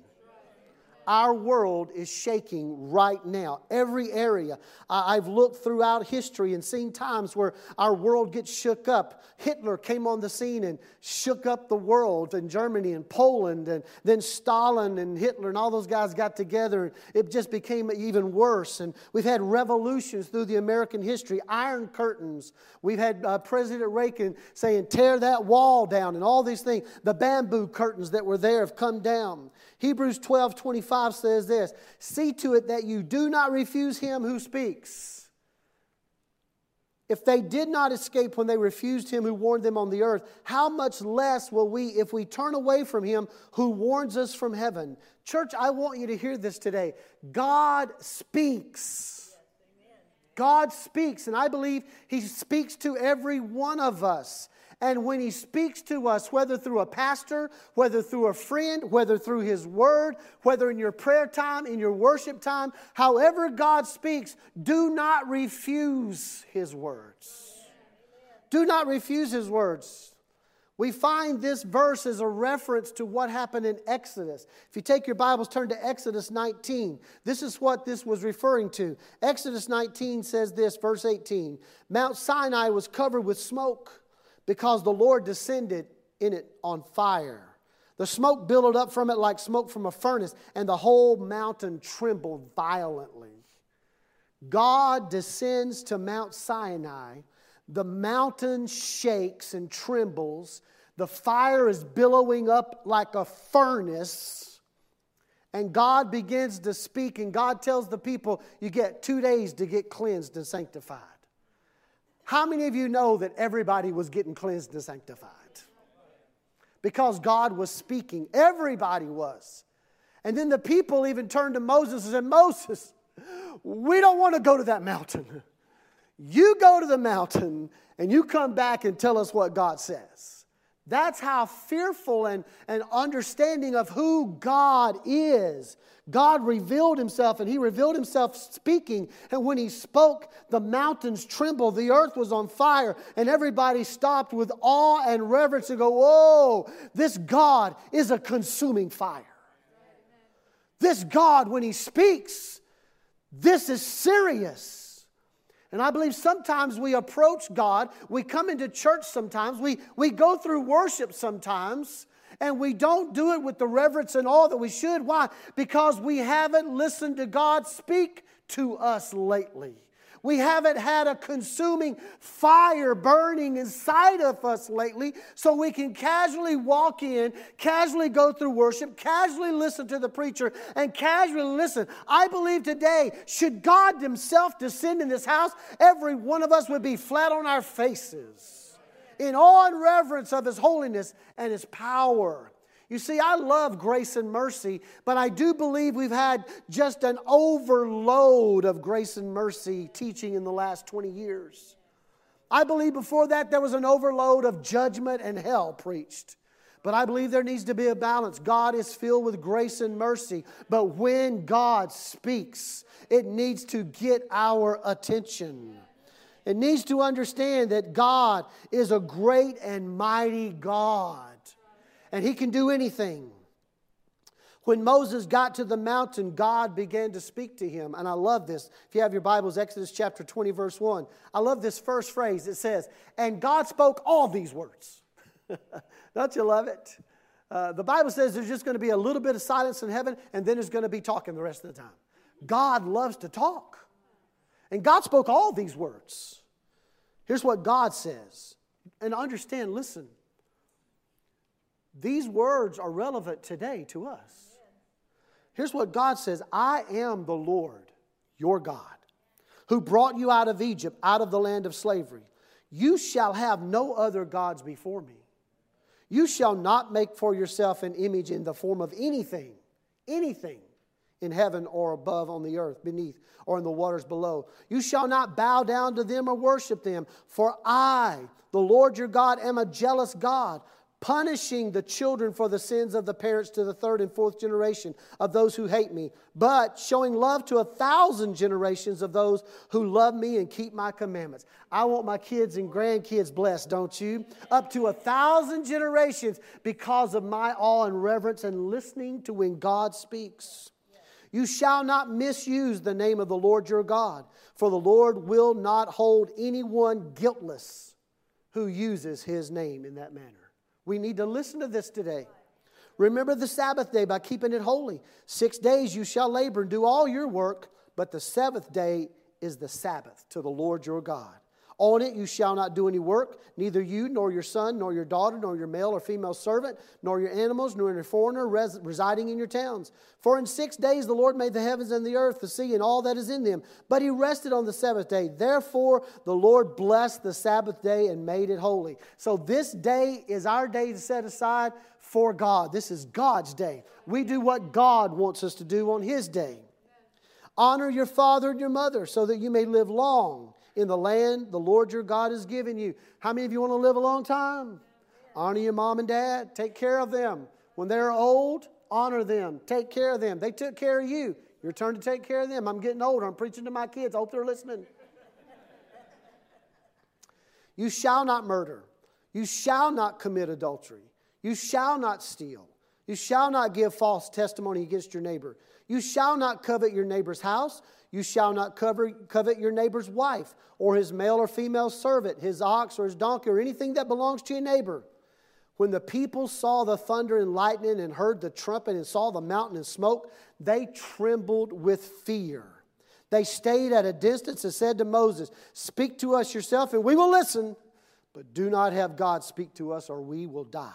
E: Our world is shaking right now. Every area. I've looked throughout history and seen times where our world gets shook up. Hitler came on the scene and shook up the world in Germany and Poland, and then Stalin and Hitler and all those guys got together, and it just became even worse. And we've had revolutions through the American history, iron curtains. We've had uh, President Reagan saying, tear that wall down, and all these things. The bamboo curtains that were there have come down. Hebrews 12 25 says this See to it that you do not refuse him who speaks. If they did not escape when they refused him who warned them on the earth, how much less will we if we turn away from him who warns us from heaven? Church, I want you to hear this today. God speaks. God speaks, and I believe he speaks to every one of us. And when He speaks to us, whether through a pastor, whether through a friend, whether through His Word, whether in your prayer time, in your worship time, however God speaks, do not refuse His words. Do not refuse His words. We find this verse as a reference to what happened in Exodus. If you take your Bibles, turn to Exodus 19. This is what this was referring to. Exodus 19 says this, verse 18 Mount Sinai was covered with smoke because the Lord descended in it on fire. The smoke billowed up from it like smoke from a furnace, and the whole mountain trembled violently. God descends to Mount Sinai. The mountain shakes and trembles. The fire is billowing up like a furnace. And God begins to speak, and God tells the people, You get two days to get cleansed and sanctified. How many of you know that everybody was getting cleansed and sanctified? Because God was speaking. Everybody was. And then the people even turned to Moses and said, Moses, we don't want to go to that mountain. You go to the mountain and you come back and tell us what God says. That's how fearful and, and understanding of who God is God revealed himself, and he revealed himself speaking. And when he spoke, the mountains trembled, the earth was on fire, and everybody stopped with awe and reverence and go, Whoa, this God is a consuming fire. This God, when he speaks, this is serious. And I believe sometimes we approach God, we come into church sometimes, we, we go through worship sometimes, And we don't do it with the reverence and all that we should. Why? Because we haven't listened to God speak to us lately. We haven't had a consuming fire burning inside of us lately, so we can casually walk in, casually go through worship, casually listen to the preacher, and casually listen. I believe today, should God Himself descend in this house, every one of us would be flat on our faces in awe and reverence of His holiness and His power. You see, I love grace and mercy, but I do believe we've had just an overload of grace and mercy teaching in the last 20 years. I believe before that there was an overload of judgment and hell preached. But I believe there needs to be a balance. God is filled with grace and mercy. But when God speaks, it needs to get our attention. It needs to understand that God is a great and mighty God and he can do anything. When Moses got to the mountain, God began to speak to him. And I love this. If you have your Bibles, Exodus chapter 20, verse 1. I love this first phrase. It says, And God spoke all these words. (laughs) Don't you love it? Uh, the Bible says there's just going to be a little bit of silence in heaven, and then there's going to be talking the rest of the time. God loves to talk. And God spoke all these words. Here's what God says. And understand, listen, these words are relevant today to us. Here's what God says I am the Lord, your God, who brought you out of Egypt, out of the land of slavery. You shall have no other gods before me. You shall not make for yourself an image in the form of anything, anything in heaven or above on the earth, beneath or in the waters below. You shall not bow down to them or worship them, for I, the Lord your God, am a jealous God punishing the children for the sins of the parents to the third and fourth generation of those who hate me, but showing love to a thousand generations of those who love me and keep my commandments. I want my kids and grandkids blessed, don't you? Up to a thousand generations because of my awe and reverence and listening to when God speaks. You shall not misuse the name of the Lord your God, for the Lord will not hold anyone guiltless who uses his name in that manner. We need to listen to this today. Remember the Sabbath day by keeping it holy. Six days you shall labor and do all your work, but the seventh day is the Sabbath to the Lord your God. On it you shall not do any work, neither you, nor your son, nor your daughter, nor your male or female servant, nor your animals, nor any foreigner res- residing in your towns. For in six days the Lord made the heavens and the earth, the sea, and all that is in them. But he rested on the seventh day. Therefore the Lord blessed the Sabbath day and made it holy. So this day is our day to set aside for God. This is God's day. We do what God wants us to do on his day. Honor your father and your mother so that you may live long in the land the Lord your God has given you. How many of you want to live a long time? Honor your mom and dad. Take care of them. When they're old, honor them. Take care of them. They took care of you. Your turn to take care of them. I'm getting older. I'm preaching to my kids. I hope they're listening. You shall not murder. You shall not commit adultery. You shall not steal. You shall not give false testimony against your neighbor. You shall not covet your neighbor's house. You shall not cover, covet your neighbor's wife, or his male or female servant, his ox or his donkey, or anything that belongs to your neighbor. When the people saw the thunder and lightning and heard the trumpet and saw the mountain and smoke, they trembled with fear. They stayed at a distance and said to Moses, Speak to us yourself, and we will listen, but do not have God speak to us, or we will die.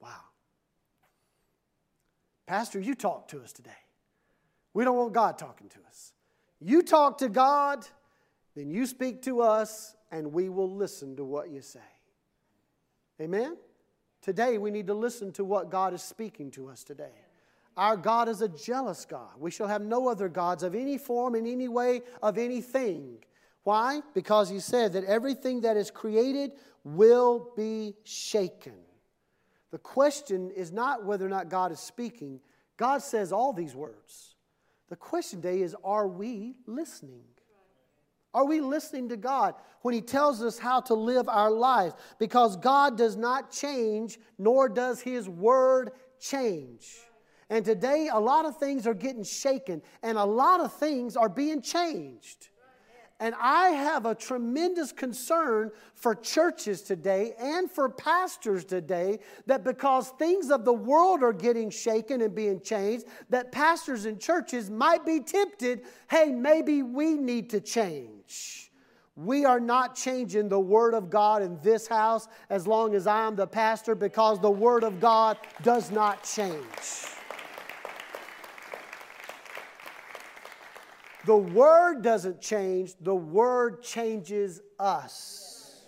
E: Wow. Pastor, you talk to us today. We don't want God talking to us. You talk to God, then you speak to us, and we will listen to what you say. Amen? Today, we need to listen to what God is speaking to us today. Our God is a jealous God. We shall have no other gods of any form, in any way, of anything. Why? Because He said that everything that is created will be shaken. The question is not whether or not God is speaking. God says all these words. The question today is are we listening? Are we listening to God when He tells us how to live our lives? Because God does not change, nor does His Word change. And today, a lot of things are getting shaken, and a lot of things are being changed. And I have a tremendous concern for churches today and for pastors today that because things of the world are getting shaken and being changed, that pastors and churches might be tempted hey, maybe we need to change. We are not changing the Word of God in this house as long as I am the pastor because the Word of God does not change. The Word doesn't change, the Word changes us.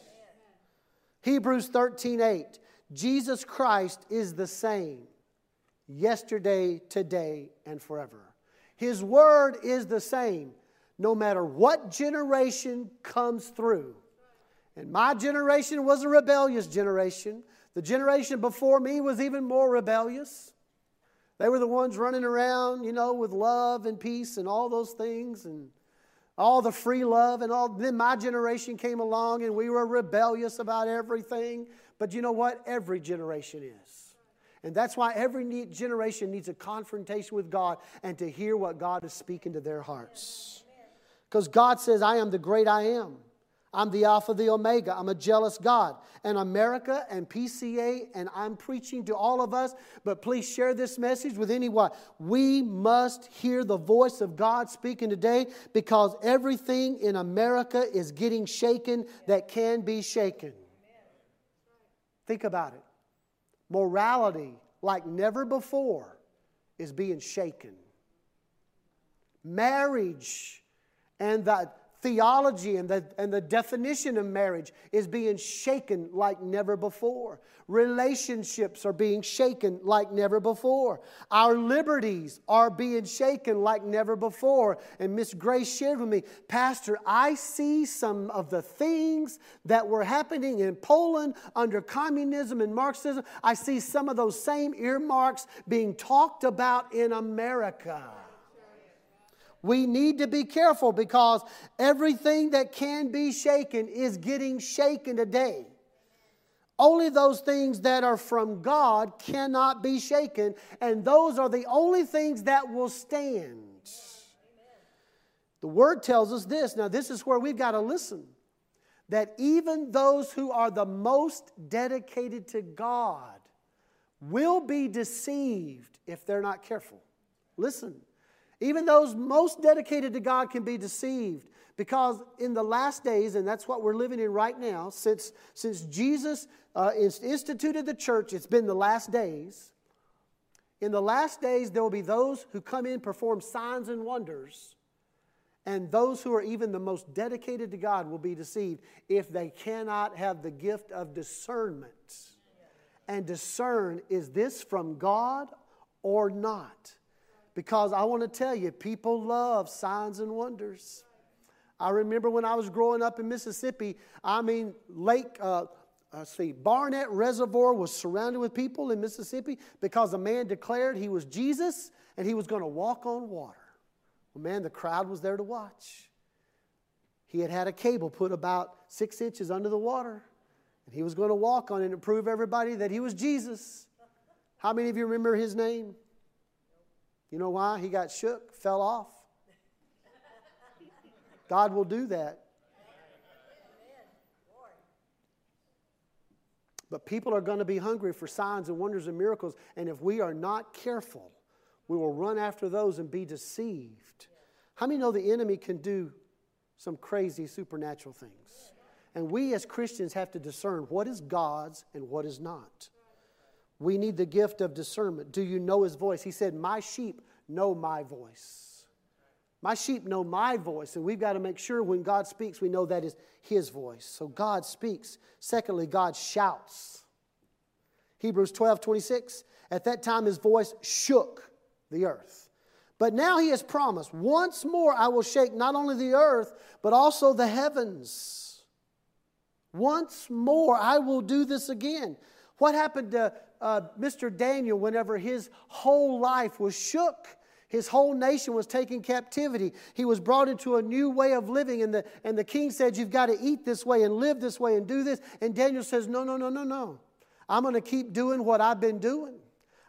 E: Hebrews 13 8. Jesus Christ is the same yesterday, today, and forever. His Word is the same no matter what generation comes through. And my generation was a rebellious generation. The generation before me was even more rebellious. They were the ones running around, you know, with love and peace and all those things and all the free love and all. Then my generation came along and we were rebellious about everything. But you know what? Every generation is. And that's why every generation needs a confrontation with God and to hear what God is speaking to their hearts. Because God says, I am the great I am. I'm the Alpha, the Omega. I'm a jealous God. And America and PCA, and I'm preaching to all of us, but please share this message with anyone. We must hear the voice of God speaking today because everything in America is getting shaken that can be shaken. Think about it. Morality, like never before, is being shaken. Marriage and the theology and the, and the definition of marriage is being shaken like never before. Relationships are being shaken like never before. Our liberties are being shaken like never before. And Miss Grace shared with me, Pastor, I see some of the things that were happening in Poland under communism and Marxism. I see some of those same earmarks being talked about in America. We need to be careful because everything that can be shaken is getting shaken today. Only those things that are from God cannot be shaken, and those are the only things that will stand. The word tells us this. Now, this is where we've got to listen that even those who are the most dedicated to God will be deceived if they're not careful. Listen. Even those most dedicated to God can be deceived because in the last days, and that's what we're living in right now, since, since Jesus uh, instituted the church, it's been the last days. In the last days, there will be those who come in, perform signs and wonders, and those who are even the most dedicated to God will be deceived if they cannot have the gift of discernment. And discern is this from God or not? Because I want to tell you, people love signs and wonders. I remember when I was growing up in Mississippi, I mean, Lake, uh, uh, see, Barnett Reservoir was surrounded with people in Mississippi because a man declared he was Jesus and he was going to walk on water. Well, man, the crowd was there to watch. He had had a cable put about six inches under the water, and he was going to walk on it and prove everybody that he was Jesus. How many of you remember his name? You know why? He got shook, fell off. God will do that. But people are going to be hungry for signs and wonders and miracles. And if we are not careful, we will run after those and be deceived. How many know the enemy can do some crazy supernatural things? And we as Christians have to discern what is God's and what is not. We need the gift of discernment. Do you know his voice? He said, My sheep know my voice. My sheep know my voice, and we've got to make sure when God speaks, we know that is his voice. So God speaks. Secondly, God shouts. Hebrews 12 26. At that time, his voice shook the earth. But now he has promised, once more I will shake not only the earth, but also the heavens. Once more I will do this again. What happened to uh, Mr. Daniel whenever his whole life was shook? His whole nation was taken captivity. He was brought into a new way of living, and the, and the king said, You've got to eat this way and live this way and do this. And Daniel says, No, no, no, no, no. I'm going to keep doing what I've been doing.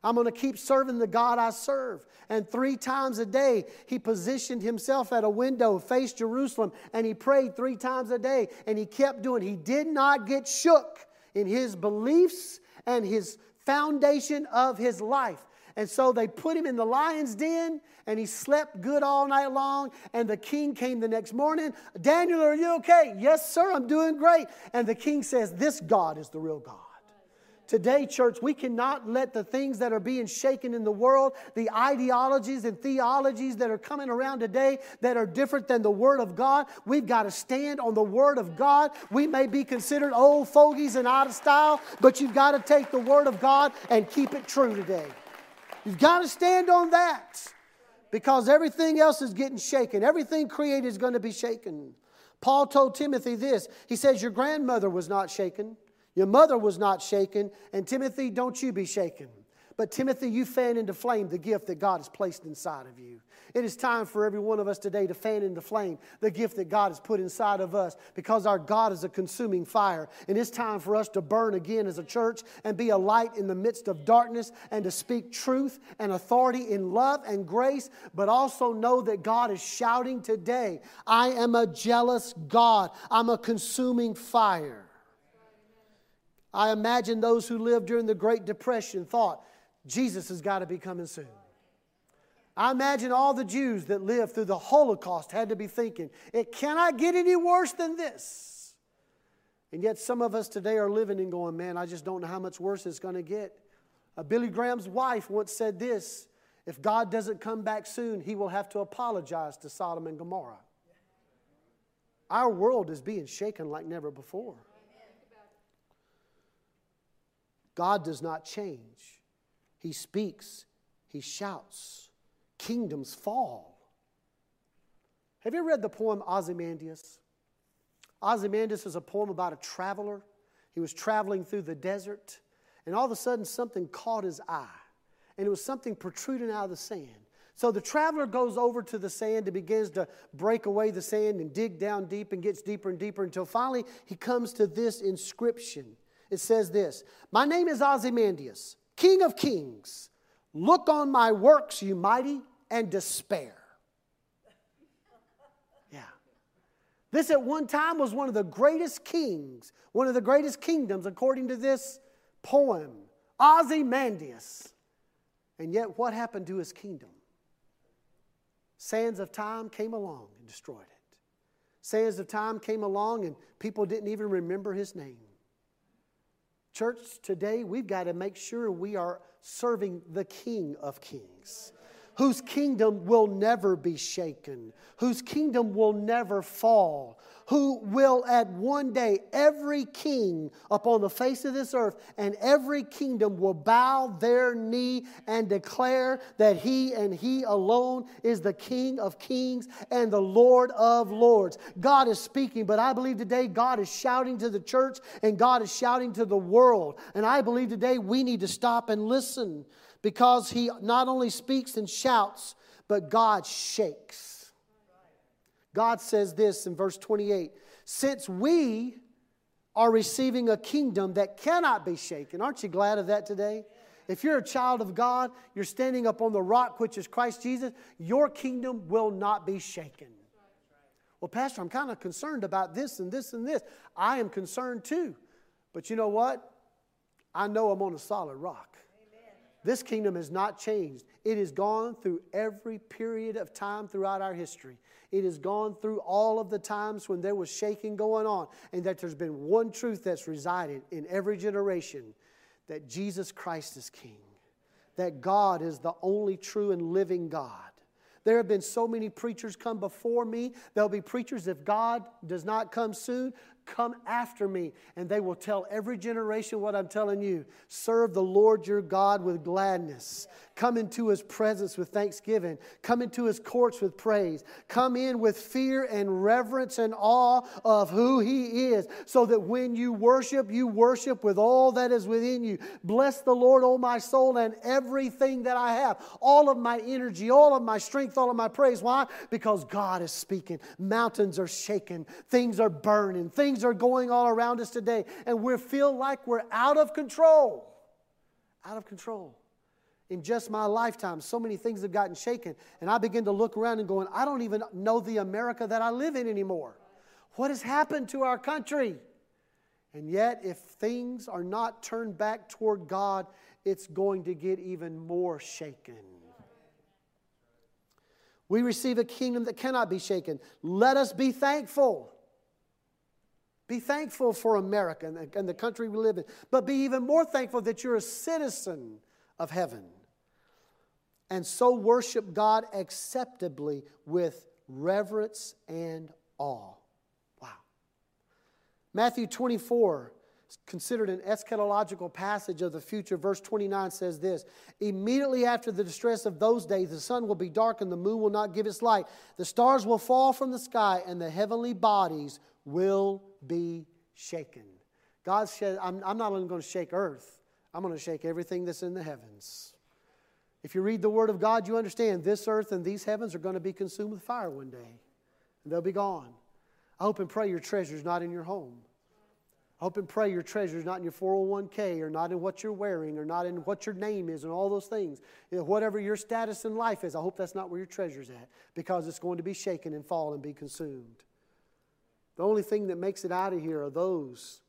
E: I'm going to keep serving the God I serve. And three times a day, he positioned himself at a window, faced Jerusalem, and he prayed three times a day. And he kept doing. He did not get shook in his beliefs and his foundation of his life. And so they put him in the lion's den, and he slept good all night long. And the king came the next morning. Daniel, are you okay? Yes, sir, I'm doing great. And the king says, This God is the real God. Today, church, we cannot let the things that are being shaken in the world, the ideologies and theologies that are coming around today that are different than the Word of God, we've got to stand on the Word of God. We may be considered old fogies and out of style, but you've got to take the Word of God and keep it true today. You've got to stand on that because everything else is getting shaken. Everything created is going to be shaken. Paul told Timothy this He says, Your grandmother was not shaken. Your mother was not shaken, and Timothy, don't you be shaken. But Timothy, you fan into flame the gift that God has placed inside of you. It is time for every one of us today to fan into flame the gift that God has put inside of us because our God is a consuming fire. And it's time for us to burn again as a church and be a light in the midst of darkness and to speak truth and authority in love and grace, but also know that God is shouting today I am a jealous God, I'm a consuming fire. I imagine those who lived during the Great Depression thought, Jesus has got to be coming soon. I imagine all the Jews that lived through the Holocaust had to be thinking, it cannot get any worse than this. And yet, some of us today are living and going, man, I just don't know how much worse it's going to get. Uh, Billy Graham's wife once said this if God doesn't come back soon, he will have to apologize to Sodom and Gomorrah. Our world is being shaken like never before. God does not change. He speaks, He shouts. Kingdoms fall. Have you read the poem Ozymandias? Ozymandias is a poem about a traveler. He was traveling through the desert, and all of a sudden something caught his eye, and it was something protruding out of the sand. So the traveler goes over to the sand and begins to break away the sand and dig down deep and gets deeper and deeper until finally he comes to this inscription it says this My name is Ozymandias, King of Kings. Look on my works, you mighty, and despair. Yeah. This at one time was one of the greatest kings, one of the greatest kingdoms, according to this poem, Ozymandias. And yet, what happened to his kingdom? Sands of time came along and destroyed it. Sands of time came along, and people didn't even remember his name. Church, today we've got to make sure we are serving the King of Kings whose kingdom will never be shaken, whose kingdom will never fall, who will at one day every king upon the face of this earth and every kingdom will bow their knee and declare that he and he alone is the King of kings and the Lord of lords. God is speaking, but I believe today God is shouting to the church and God is shouting to the world. And I believe today we need to stop and listen because he not only speaks and shouts, but God shakes. God says this in verse 28 Since we are receiving a kingdom that cannot be shaken, aren't you glad of that today? If you're a child of God, you're standing up on the rock, which is Christ Jesus, your kingdom will not be shaken. Well, Pastor, I'm kind of concerned about this and this and this. I am concerned too. But you know what? I know I'm on a solid rock. This kingdom has not changed. It has gone through every period of time throughout our history. It has gone through all of the times when there was shaking going on, and that there's been one truth that's resided in every generation that Jesus Christ is King, that God is the only true and living God. There have been so many preachers come before me. There'll be preachers, if God does not come soon, Come after me, and they will tell every generation what I'm telling you. Serve the Lord your God with gladness. Come into his presence with thanksgiving. Come into his courts with praise. Come in with fear and reverence and awe of who he is, so that when you worship, you worship with all that is within you. Bless the Lord, O my soul, and everything that I have. All of my energy, all of my strength, all of my praise. Why? Because God is speaking. Mountains are shaking, things are burning, things are going all around us today, and we feel like we're out of control. Out of control. in just my lifetime. So many things have gotten shaken. And I begin to look around and going, I don't even know the America that I live in anymore. What has happened to our country? And yet, if things are not turned back toward God, it's going to get even more shaken. We receive a kingdom that cannot be shaken. Let us be thankful. Be thankful for America and the, country we live in, but be even more thankful that you're a citizen of heaven. And so worship God acceptably with reverence and awe. Wow. Matthew 24 is considered an eschatological passage of the future. Verse 29 says this Immediately after the distress of those days, the sun will be dark and the moon will not give its light. The stars will fall from the sky and the heavenly bodies will be shaken. God said, I'm, I'm not only going to shake earth, I'm going to shake everything that's in the heavens. If you read the Word of God, you understand this earth and these heavens are going to be consumed with fire one day, and they'll be gone. I hope and pray your treasure's not in your home. I hope and pray your treasure's not in your 401k or not in what you're wearing or not in what your name is and all those things. Eh, whatever your status in life is, I hope that's not where your treasure's at because it's going to be shaken and fall and be consumed. The only thing that makes it out of here are those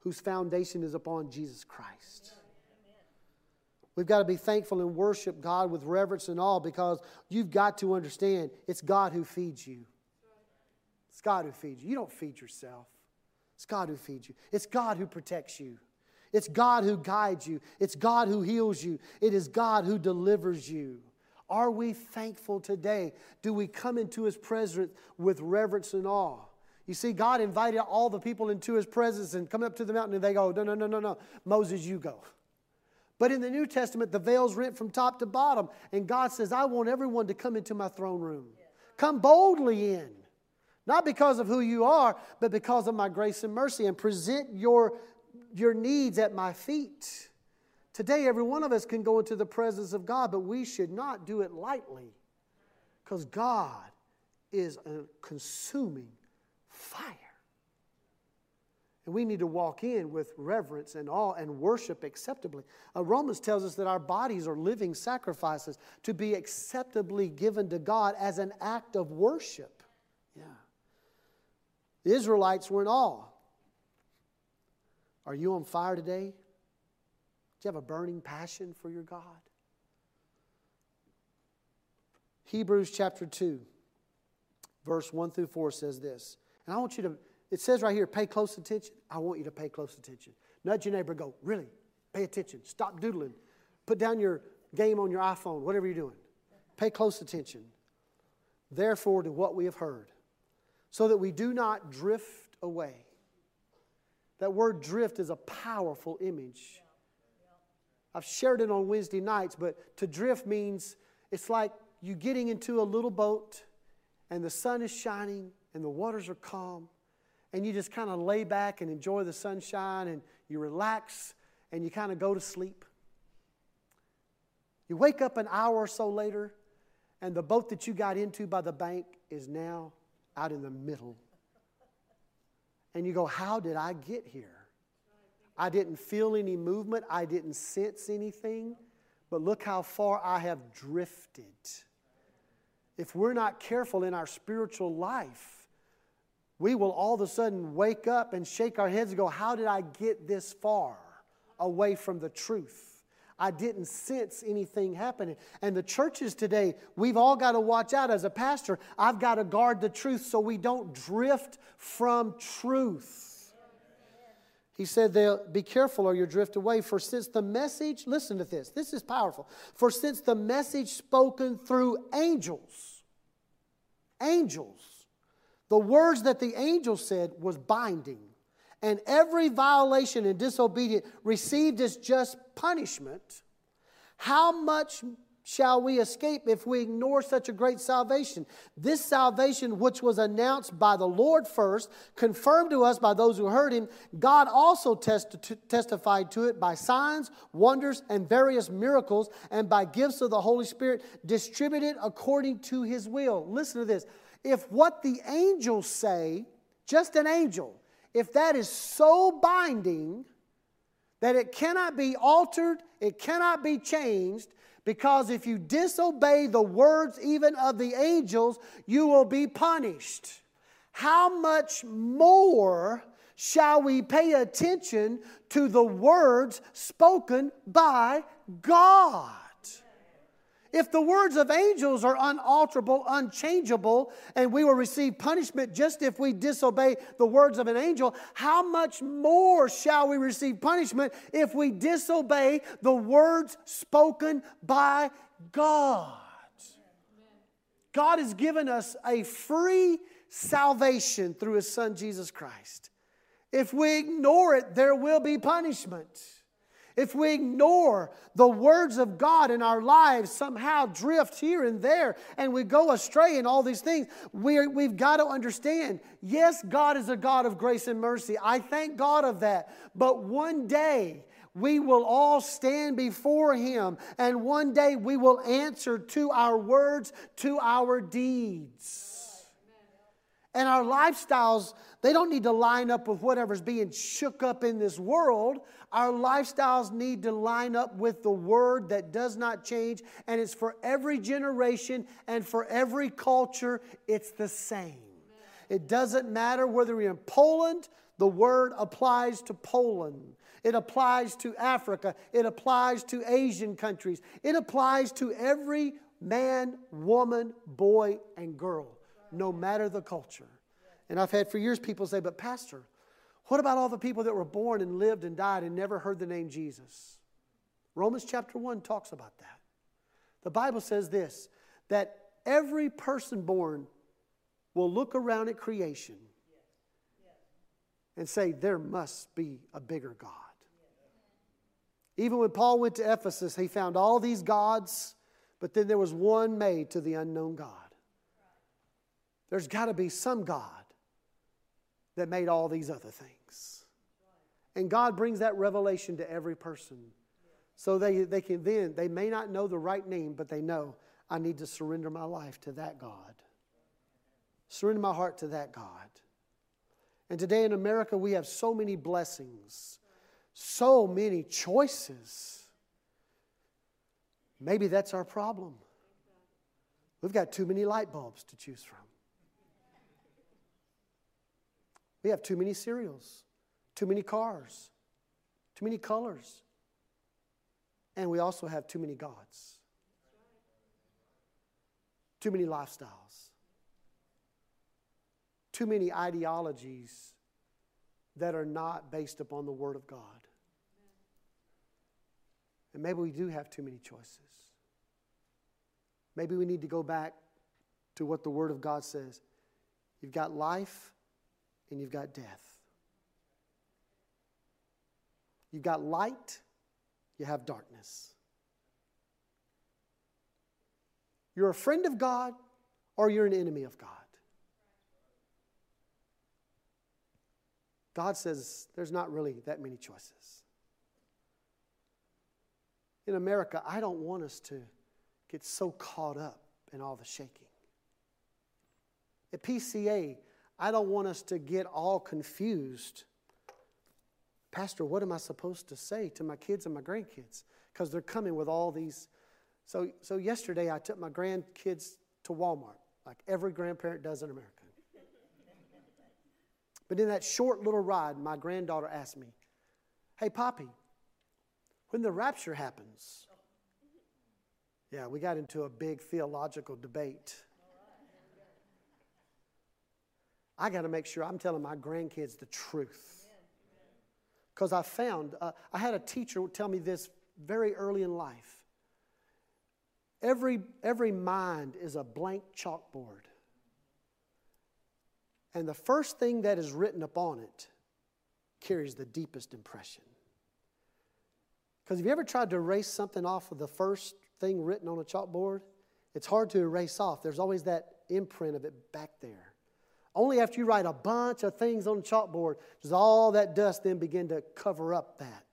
E: whose foundation is upon Jesus Christ. We've got to be thankful and worship God with reverence and awe because you've got to understand it's God who feeds you. It's God who feeds you. You don't feed yourself. It's God who feeds you. It's God who protects you. It's God who guides you. It's God who heals you. It is God who delivers you. Are we thankful today? Do we come into His presence with reverence and awe? You see, God invited all the people into his presence and come up to the mountain and they go, No, no, no, no, no. Moses, you go. But in the New Testament, the veil's rent from top to bottom. And God says, I want everyone to come into my throne room. Come boldly in. Not because of who you are, but because of my grace and mercy. And present your, your needs at my feet. Today, every one of us can go into the presence of God, but we should not do it lightly. Because God is a consuming fire. And we need to walk in with reverence and awe and worship acceptably. Uh, Romans tells us that our bodies are living sacrifices to be acceptably given to God as an act of worship. Yeah. The Israelites were in awe. Are you on fire today? Do you have a burning passion for your God? Hebrews chapter 2, verse 1 through 4 says this and I want you to, it says right here, pay close attention. I want you to pay close attention. Nudge your neighbor, go, really, pay attention. Stop doodling. Put down your game on your iPhone, whatever you're doing. Pay close attention. Therefore, to what we have heard, so that we do not drift away. That word drift is a powerful image. I've shared it on Wednesday nights, but to drift means it's like you getting into a little boat and the sun is shining and the waters are calm, and you just kind of lay back and enjoy the sunshine and you relax and you kind of go to sleep. You wake up an hour or so later, and the boat that you got into by the bank is now out in the middle. And you go, How did I get here? I didn't feel any movement, I didn't sense anything, but look how far I have drifted. If we're not careful in our spiritual life, we will all of a sudden wake up and shake our heads and go, How did I get this far away from the truth? I didn't sense anything happening. And the churches today, we've all got to watch out. As a pastor, I've got to guard the truth so we don't drift from truth. He said, They'll be careful or you'll drift away. For since the message, listen to this, this is powerful. For since the message spoken through angels, angels, the words that the angel said was binding. And every violation and disobedience received its just punishment. How much shall we escape if we ignore such a great salvation? This salvation, which was announced by the Lord first, confirmed to us by those who heard him, God also testi- testified to it by signs, wonders, and various miracles, and by gifts of the Holy Spirit distributed according to his will. Listen to this if what the angels say, just an angel, if that is so binding that it cannot be altered, it cannot be changed, Because if you disobey the words even of the angels, you will be punished. How much more shall we pay attention to the words spoken by God? If the words of angels are unalterable, unchangeable, and we will receive punishment just if we disobey the words of an angel, how much more shall we receive punishment if we disobey the words spoken by God? God has given us a free salvation through His Son Jesus Christ. If we ignore it, there will be punishment. If we ignore the words of God in our lives, somehow drift here and there, and we go astray in all these things, we we've got to understand yes, God is a God of grace and mercy. I thank God of that. But one day, we will all stand before Him, and one day we will answer to our words, to our deeds. And our lifestyles, they don't need to line up with whatever's being shook up in this world. Our lifestyles need to line up with the word that does not change, and it's for every generation and for every culture, it's the same. It doesn't matter whether you're in Poland, the word applies to Poland. It applies to Africa. It applies to Asian countries. It applies to every man, woman, boy, and girl no matter the culture. And I've had for years people say, but Pastor, what about all the people that were born and lived and died and never heard the name Jesus? Romans chapter 1 talks about that. The Bible says this that every person born will look around at creation and say, There must be a bigger God. Even when Paul went to Ephesus, he found all these gods, but then there was one made to the unknown God. There's got to be some God that made all these other things. And God brings that revelation to every person. So they, they can then, they may not know the right name, but they know I need to surrender my life to that God. Surrender my heart to that God. And today in America, we have so many blessings, so many choices. Maybe that's our problem. We've got too many light bulbs to choose from. We have too many cereals, too many cars, too many colors. And we also have too many gods, too many lifestyles, too many ideologies that are not based upon the Word of God. And maybe we do have too many choices. Maybe we need to go back to what the Word of God says. You've got life and you've got death. You've got light, you have darkness. You're a friend of God or you're an enemy of God. God says there's not really that many choices. In America, I don't want us to get so caught up in all the shaking. At PCA, I don't want us to get all confused. Pastor, what am I supposed to say to my kids and my grandkids? Because they're coming with all these. So, so yesterday I took my grandkids to Walmart, like every grandparent does in America. But in that short little ride, my granddaughter asked me, Hey, Poppy, when the rapture happens, yeah, we got into a big theological debate. I got to make sure I'm telling my grandkids the truth. Because I found, uh, I had a teacher tell me this very early in life. Every, every mind is a blank chalkboard. And the first thing that is written upon it carries the deepest impression. Because have you ever tried to erase something off of the first thing written on a chalkboard? It's hard to erase off. There's always that imprint of it back there. Only after you write a bunch of things on the chalkboard does all that dust then begin to cover up that.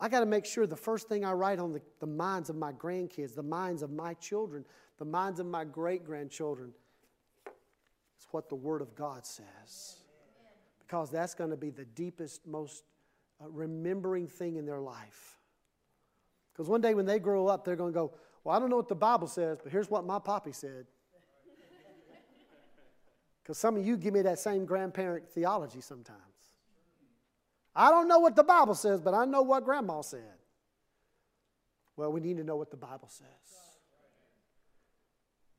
E: I got to make sure the first thing I write on the, the minds of my grandkids, the minds of my children, the minds of my great grandchildren, is what the Word of God says. Because that's going to be the deepest, most uh, remembering thing in their life. Because one day when they grow up, they're going to go, Well, I don't know what the Bible says, but here's what my poppy said. Because some of you give me that same grandparent theology sometimes. I don't know what the Bible says, but I know what grandma said. Well, we need to know what the Bible says.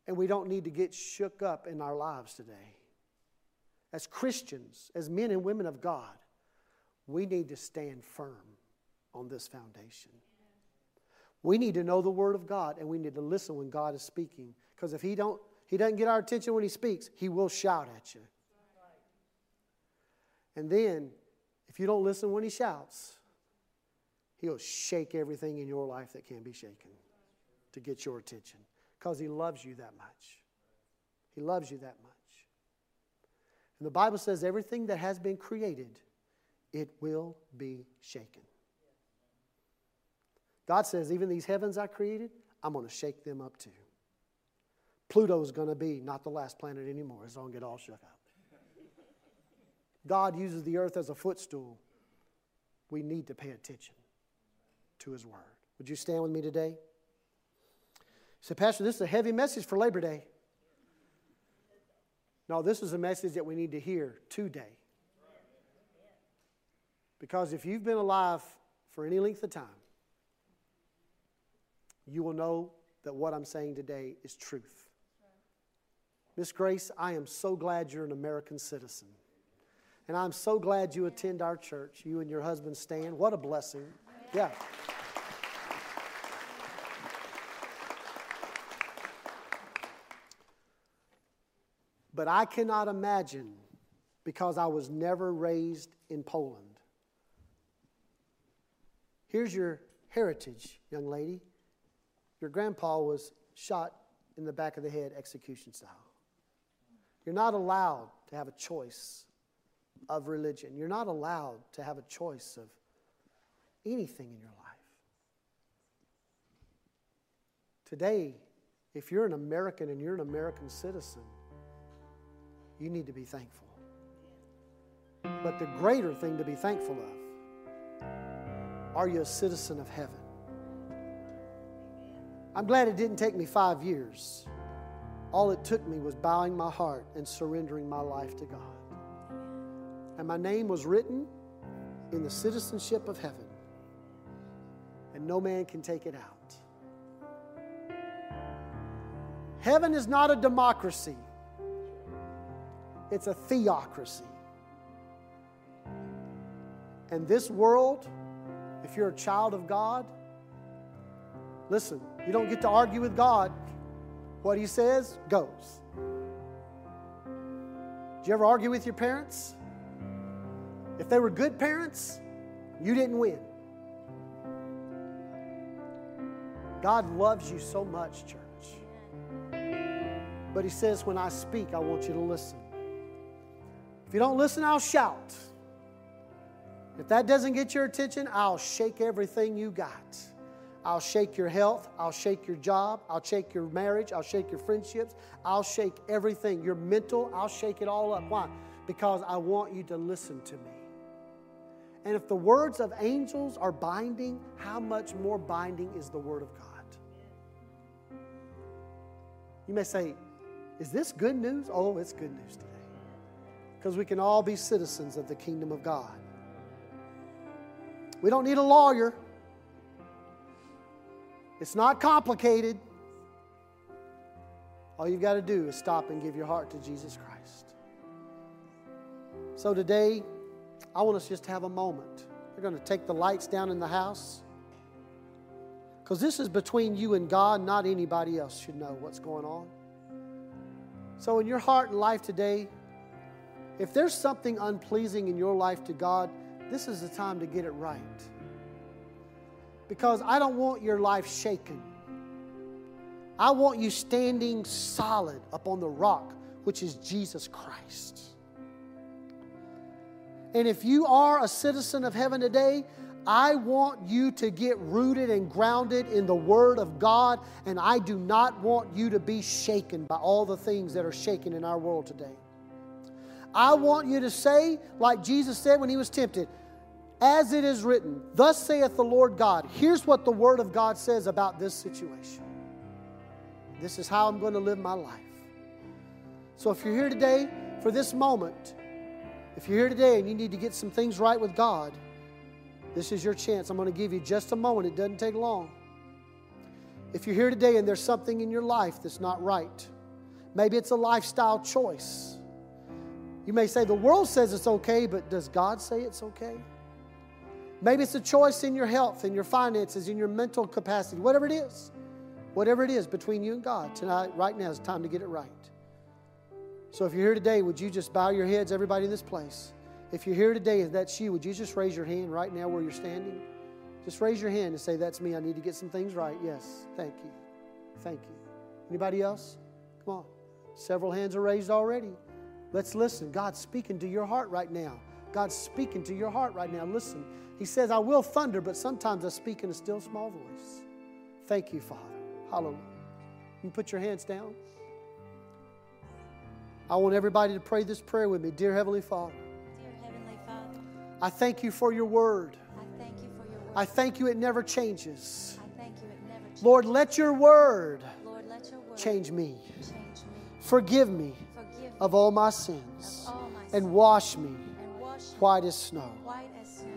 E: And we don't need to get shook up in our lives today. As Christians, as men and women of God, we need to stand firm on this foundation. We need to know the Word of God and we need to listen when God is speaking. Because if he, don't, he doesn't get our attention when He speaks, He will shout at you. And then, if you don't listen when He shouts, He'll shake everything in your life that can be shaken to get your attention because He loves you that much. He loves you that much. And the Bible says everything that has been created, it will be shaken. God says, even these heavens I created, I'm going to shake them up too. Pluto is going to be not the last planet anymore. It's going to get all shook up. God uses the earth as a footstool. We need to pay attention to His Word. Would you stand with me today? Say, Pastor, this is a heavy message for Labor Day. No, this is a message that we need to hear today. Because if you've been alive for any length of time, you will know that what I'm saying today is truth. Miss Grace, I am so glad you're an American citizen. And I'm so glad you attend our church, you and your husband Stan. What a blessing. Yeah. But I cannot imagine, because I was never raised in Poland. Here's your heritage, young lady. Your grandpa was shot in the back of the head, execution style. You're not allowed to have a choice of religion. You're not allowed to have a choice of anything in your life. Today, if you're an American and you're an American citizen, you need to be thankful. But the greater thing to be thankful of are you a citizen of heaven? I'm glad it didn't take me five years. All it took me was bowing my heart and surrendering my life to God. And my name was written in the citizenship of heaven, and no man can take it out. Heaven is not a democracy, it's a theocracy. And this world, if you're a child of God, listen, you don't get to argue with God. What He says goes. Did you ever argue with your parents? If they were good parents, you didn't win. God loves you so much, church. But He says, when I speak, I want you to listen. If you don't listen, I'll shout. If that doesn't get your attention, I'll shake everything you got. I'll shake your health. I'll shake your job. I'll shake your marriage. I'll shake your friendships. I'll shake everything. Your mental, I'll shake it all up. Why? Because I want you to listen to me. And if the words of angels are binding, how much more binding is the Word of God? You may say, Is this good news? Oh, it's good news today because we can all be citizens of the kingdom of God. We don't need a lawyer, it's not complicated. All you've got to do is stop and give your heart to Jesus Christ. So today, I want us just to have a moment. We're going to take the lights down in the house. Because this is between you and God, not anybody else should know what's going on. So, in your heart and life today, if there's something unpleasing in your life to God, this is the time to get it right. Because I don't want your life shaken. I want you standing solid upon the rock, which is Jesus Christ. And if you are a citizen of heaven today, I want you to get rooted and grounded in the Word of God, and I do not want you to be shaken by all the things that are shaken in our world today. I want you to say, like Jesus said when he was tempted, as it is written, Thus saith the Lord God. Here's what the Word of God says about this situation. This is how I'm going to live my life. So if you're here today for this moment, if you're here today and you need to get some things right with God, this is your chance. I'm going to give you just a moment. It doesn't take long. If you're here today and there's something in your life that's not right, maybe it's a lifestyle choice. You may say, The world says it's okay, but does God say it's okay? Maybe it's a choice in your health, in your finances, in your mental capacity, whatever it is. Whatever it is between you and God, tonight, right now, it's time to get it right. So if you're here today, would you just bow your heads, everybody in this place? If you're here today and that's you, would you just raise your hand right now where you're standing? Just raise your hand and say, That's me. I need to get some things right. Yes. Thank you. Thank you. Anybody else? Come on. Several hands are raised already. Let's listen. God's speaking to your heart right now. God's speaking to your heart right now. Listen. He says, I will thunder, but sometimes I speak in a still small voice. Thank you, Father. Hallelujah. You put your hands down. I want everybody to pray this prayer with me. Dear Heavenly Father,
B: Dear Heavenly Father,
E: I thank you for your word.
B: I thank you for your word.
E: I thank you it never changes.
B: I thank you it never changes.
E: Lord, let your word
B: Lord, let your word
E: change me.
B: change me.
E: Forgive me
B: Forgive me
E: of all my sins
B: all my
E: and wash me
B: wash
E: white as snow.
B: white as snow.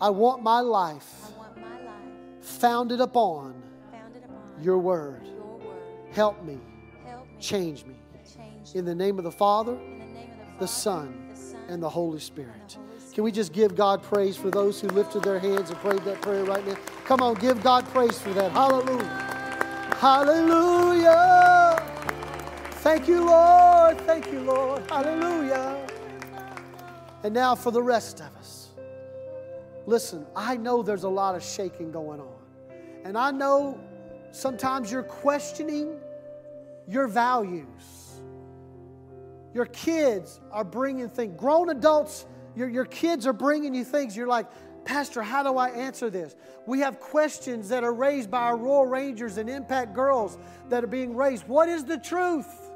E: I want my life
B: I want my life
E: founded upon
B: founded upon
E: your word.
B: your word.
E: Help me,
B: Help me
E: change me.
B: change
E: In the name of the Father,
B: in the name of the,
E: the
B: Father,
E: Son,
B: the Son,
E: and the Holy Spirit.
B: and the Holy Spirit.
E: Can we just give God praise for those who lifted their hands and prayed that prayer right now? Come on, give God praise for that. Hallelujah. Hallelujah. Thank you, Lord. Thank you, Lord. Hallelujah. And now for the rest of us. Listen, I know there's a lot of shaking going on. And I know sometimes you're questioning your values. Your kids are bringing things. Grown adults, your, your kids are bringing you things. You're like, Pastor, how do I answer this? We have questions that are raised by our Royal Rangers and Impact Girls that are being raised. What is the truth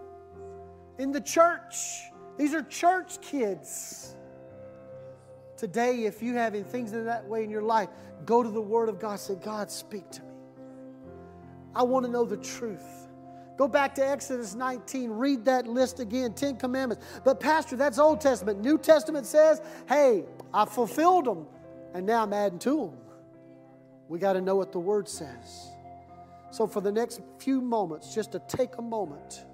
E: in the church? These are church kids. Today, if you have things in that way in your life, go to the Word of God. Say, God, speak to me. I want to know the truth. Go back to Exodus 19, read that list again, 10 commandments. But, Pastor, that's Old Testament. New Testament says, hey, I fulfilled them, and now I'm adding to them. We got to know what the Word says. So, for the next few moments, just to take a moment,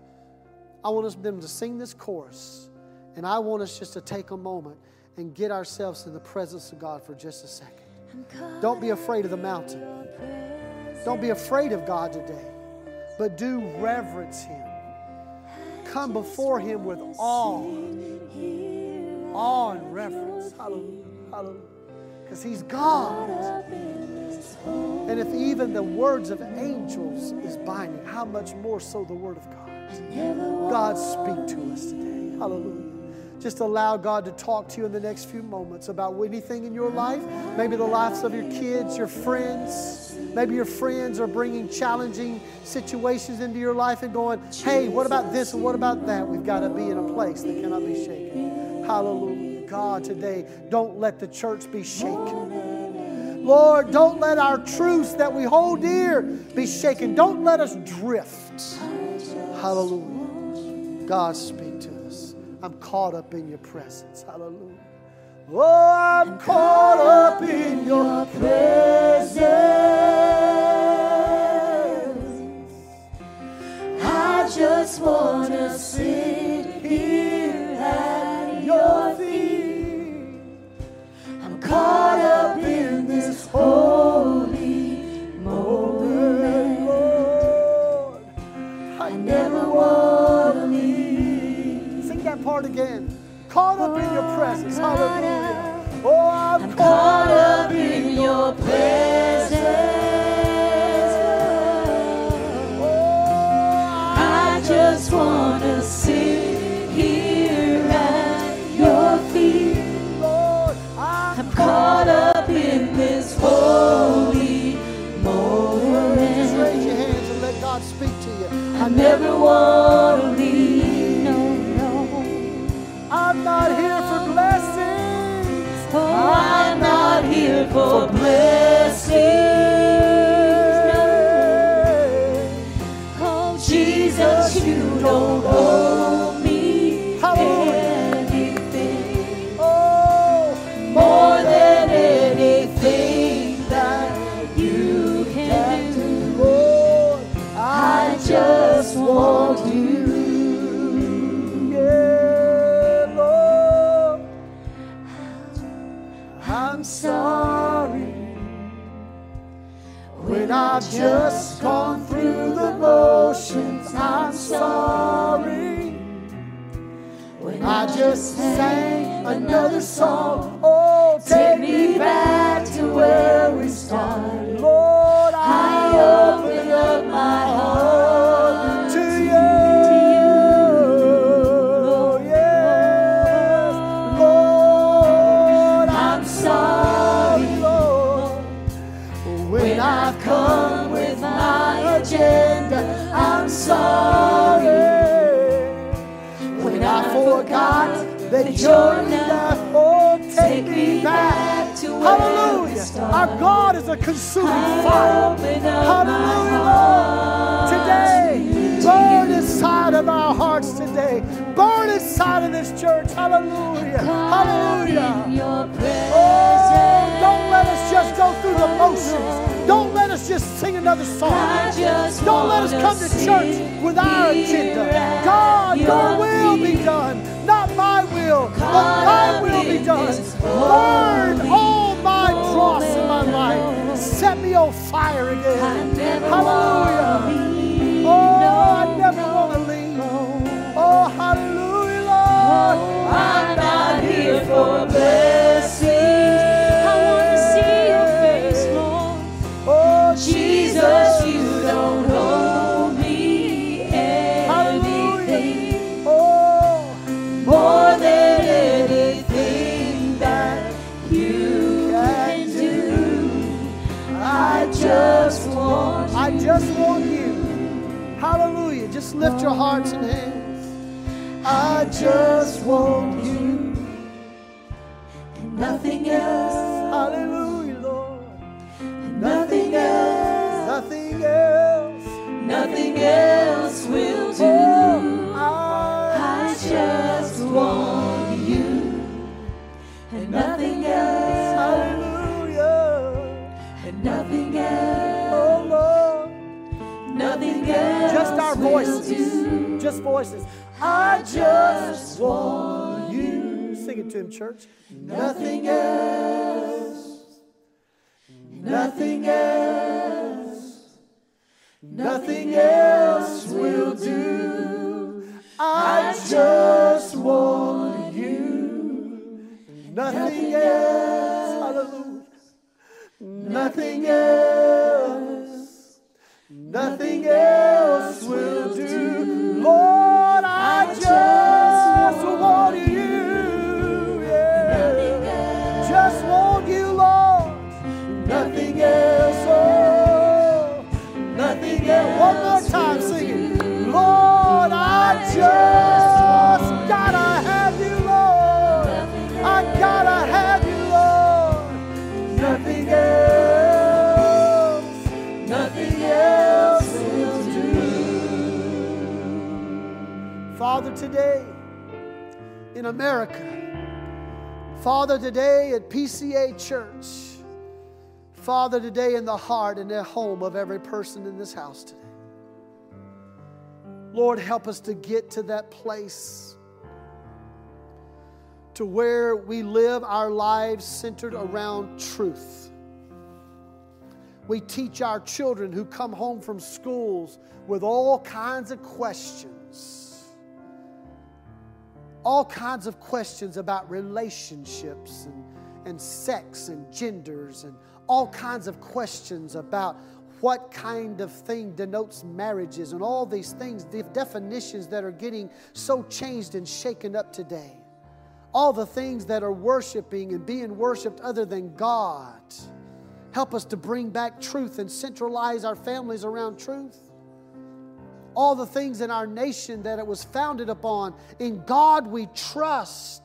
E: I want us them to sing this chorus, and I want us just to take a moment and get ourselves in the presence of God for just a second. Don't be afraid of the mountain. Don't be afraid of God today, but do reverence Him. Come before Him with awe, awe and reverence. Hallelujah. Hallelujah. Because He's God. And if even the words of angels is binding, how much more so the Word of God? God, speak to us today. Hallelujah. Just allow God to talk to you in the next few moments about anything in your life, maybe the lives of your kids, your friends. Maybe your friends are bringing challenging situations into your life and going, hey, what about this and what about that? We've got to be in a place that cannot be shaken. Hallelujah. God, today, don't let the church be shaken. Lord, don't let our truths that we hold dear be shaken. Don't let us drift. Hallelujah. God, speak. I'm caught up in your presence. Hallelujah. Oh, I'm caught up in your presence.
C: I just want to sit here at your feet. I'm caught up in this holy moment. I never want leave.
E: sing that part again. Caught up in your presence. Hallelujah. Oh, I'm,
C: I'm caught up in your presence. Oh, I just want to sit here at your feet.
E: Lord, I'm
C: caught up in this holy
E: Just
C: moment.
E: raise your hands and let God speak to you.
C: I never want to leave.
E: I'm not here for blessings.
C: Oh, I'm not here for blessings.
E: I've just gone through the motions. I'm sorry when I just sang another song. Oh,
C: Take me back
E: you're oh, take me back
C: to where we
E: Hallelujah. Our God is a consuming fire.
C: open up my
E: Hallelujah, Lord. Today, burn inside of our hearts today. Burn inside of this church. Hallelujah. Hallelujah. Oh, don't let us just go through the motions. Don't let us just sing another song. Don't let us come to church with our agenda. God, your will be done. Will, but thy will be done. Burn all my dross in my life. Set me on fire again. Hallelujah. Oh, I never want to leave. Oh, hallelujah, Lord.
C: Oh, I'm not here for blessings.
B: Your
E: hearts and hands. I just want you.
C: and nothing else,
E: Hallelujah, Lord.
C: nothing else,
E: Nothing else.
C: nothing else
E: voices. Just voices. I just want you. Sing it to him, church.
C: Nothing else, nothing else, nothing else will do.
E: I just want you. Nothing else. Hallelujah. Nothing else. Nothing else will do. Lord, I just want you. Yeah. Just want you, Lord. Nothing else. Oh, nothing else. One more time, sing it. Lord, I just today in America, Father, today at PCA Church, Father, today in the heart and the home of every person in this house today. Lord, help us to get to that place to where we live our lives centered around truth. We teach our children who come home from schools with all kinds of questions. All kinds of questions about relationships and, and sex and genders, and all kinds of questions about what kind of thing denotes marriages, and all these things, the definitions that are getting so changed and shaken up today. All the things that are worshiping and being worshiped other than God. Help us to bring back truth and centralize our families around truth. All the things in our nation that it was founded upon. In God we trust.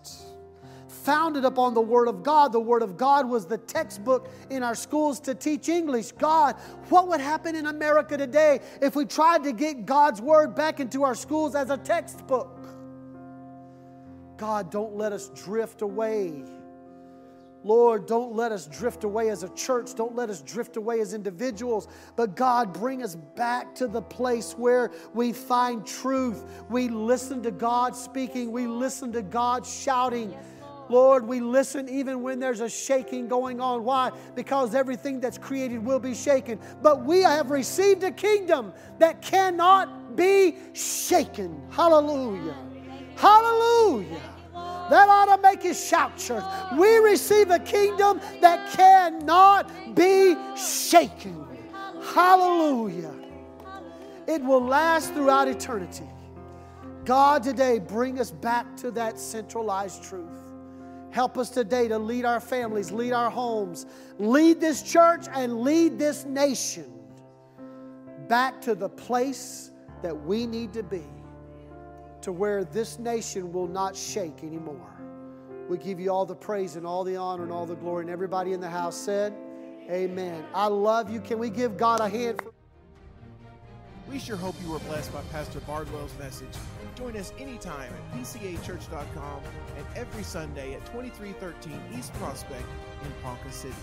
E: founded upon the Word of God. The Word of God was the textbook in our schools to teach English. God, what would happen in America today if we tried to get God's Word back into our schools as a textbook? God, don't let us drift away. Lord, don't let us drift away as a church. Don't let us drift away as individuals. But God, bring us back to the place where we find truth. We listen to God speaking, we listen to God shouting. Lord, we listen even when there's a shaking going on. Why? Because everything that's created will be shaken. But we have received a kingdom that cannot be shaken. Hallelujah. Hallelujah. That ought to make you shout, church. We receive a kingdom that cannot be shaken. Hallelujah. It will last throughout eternity. God, today, bring us back to that centralized truth. Help us today to lead our families, lead our homes, lead this church, and lead this nation back to the place that we need to be, to where this nation will not shake anymore. We give you all the praise and all the honor and all the glory. And everybody in the house said, Amen. I love you. Can we give God a hand? For-
F: we sure hope you were blessed by Pastor Bardwell's message. Join us anytime at pcachurch.com and every Sunday at 2313 East Prospect in Ponca City.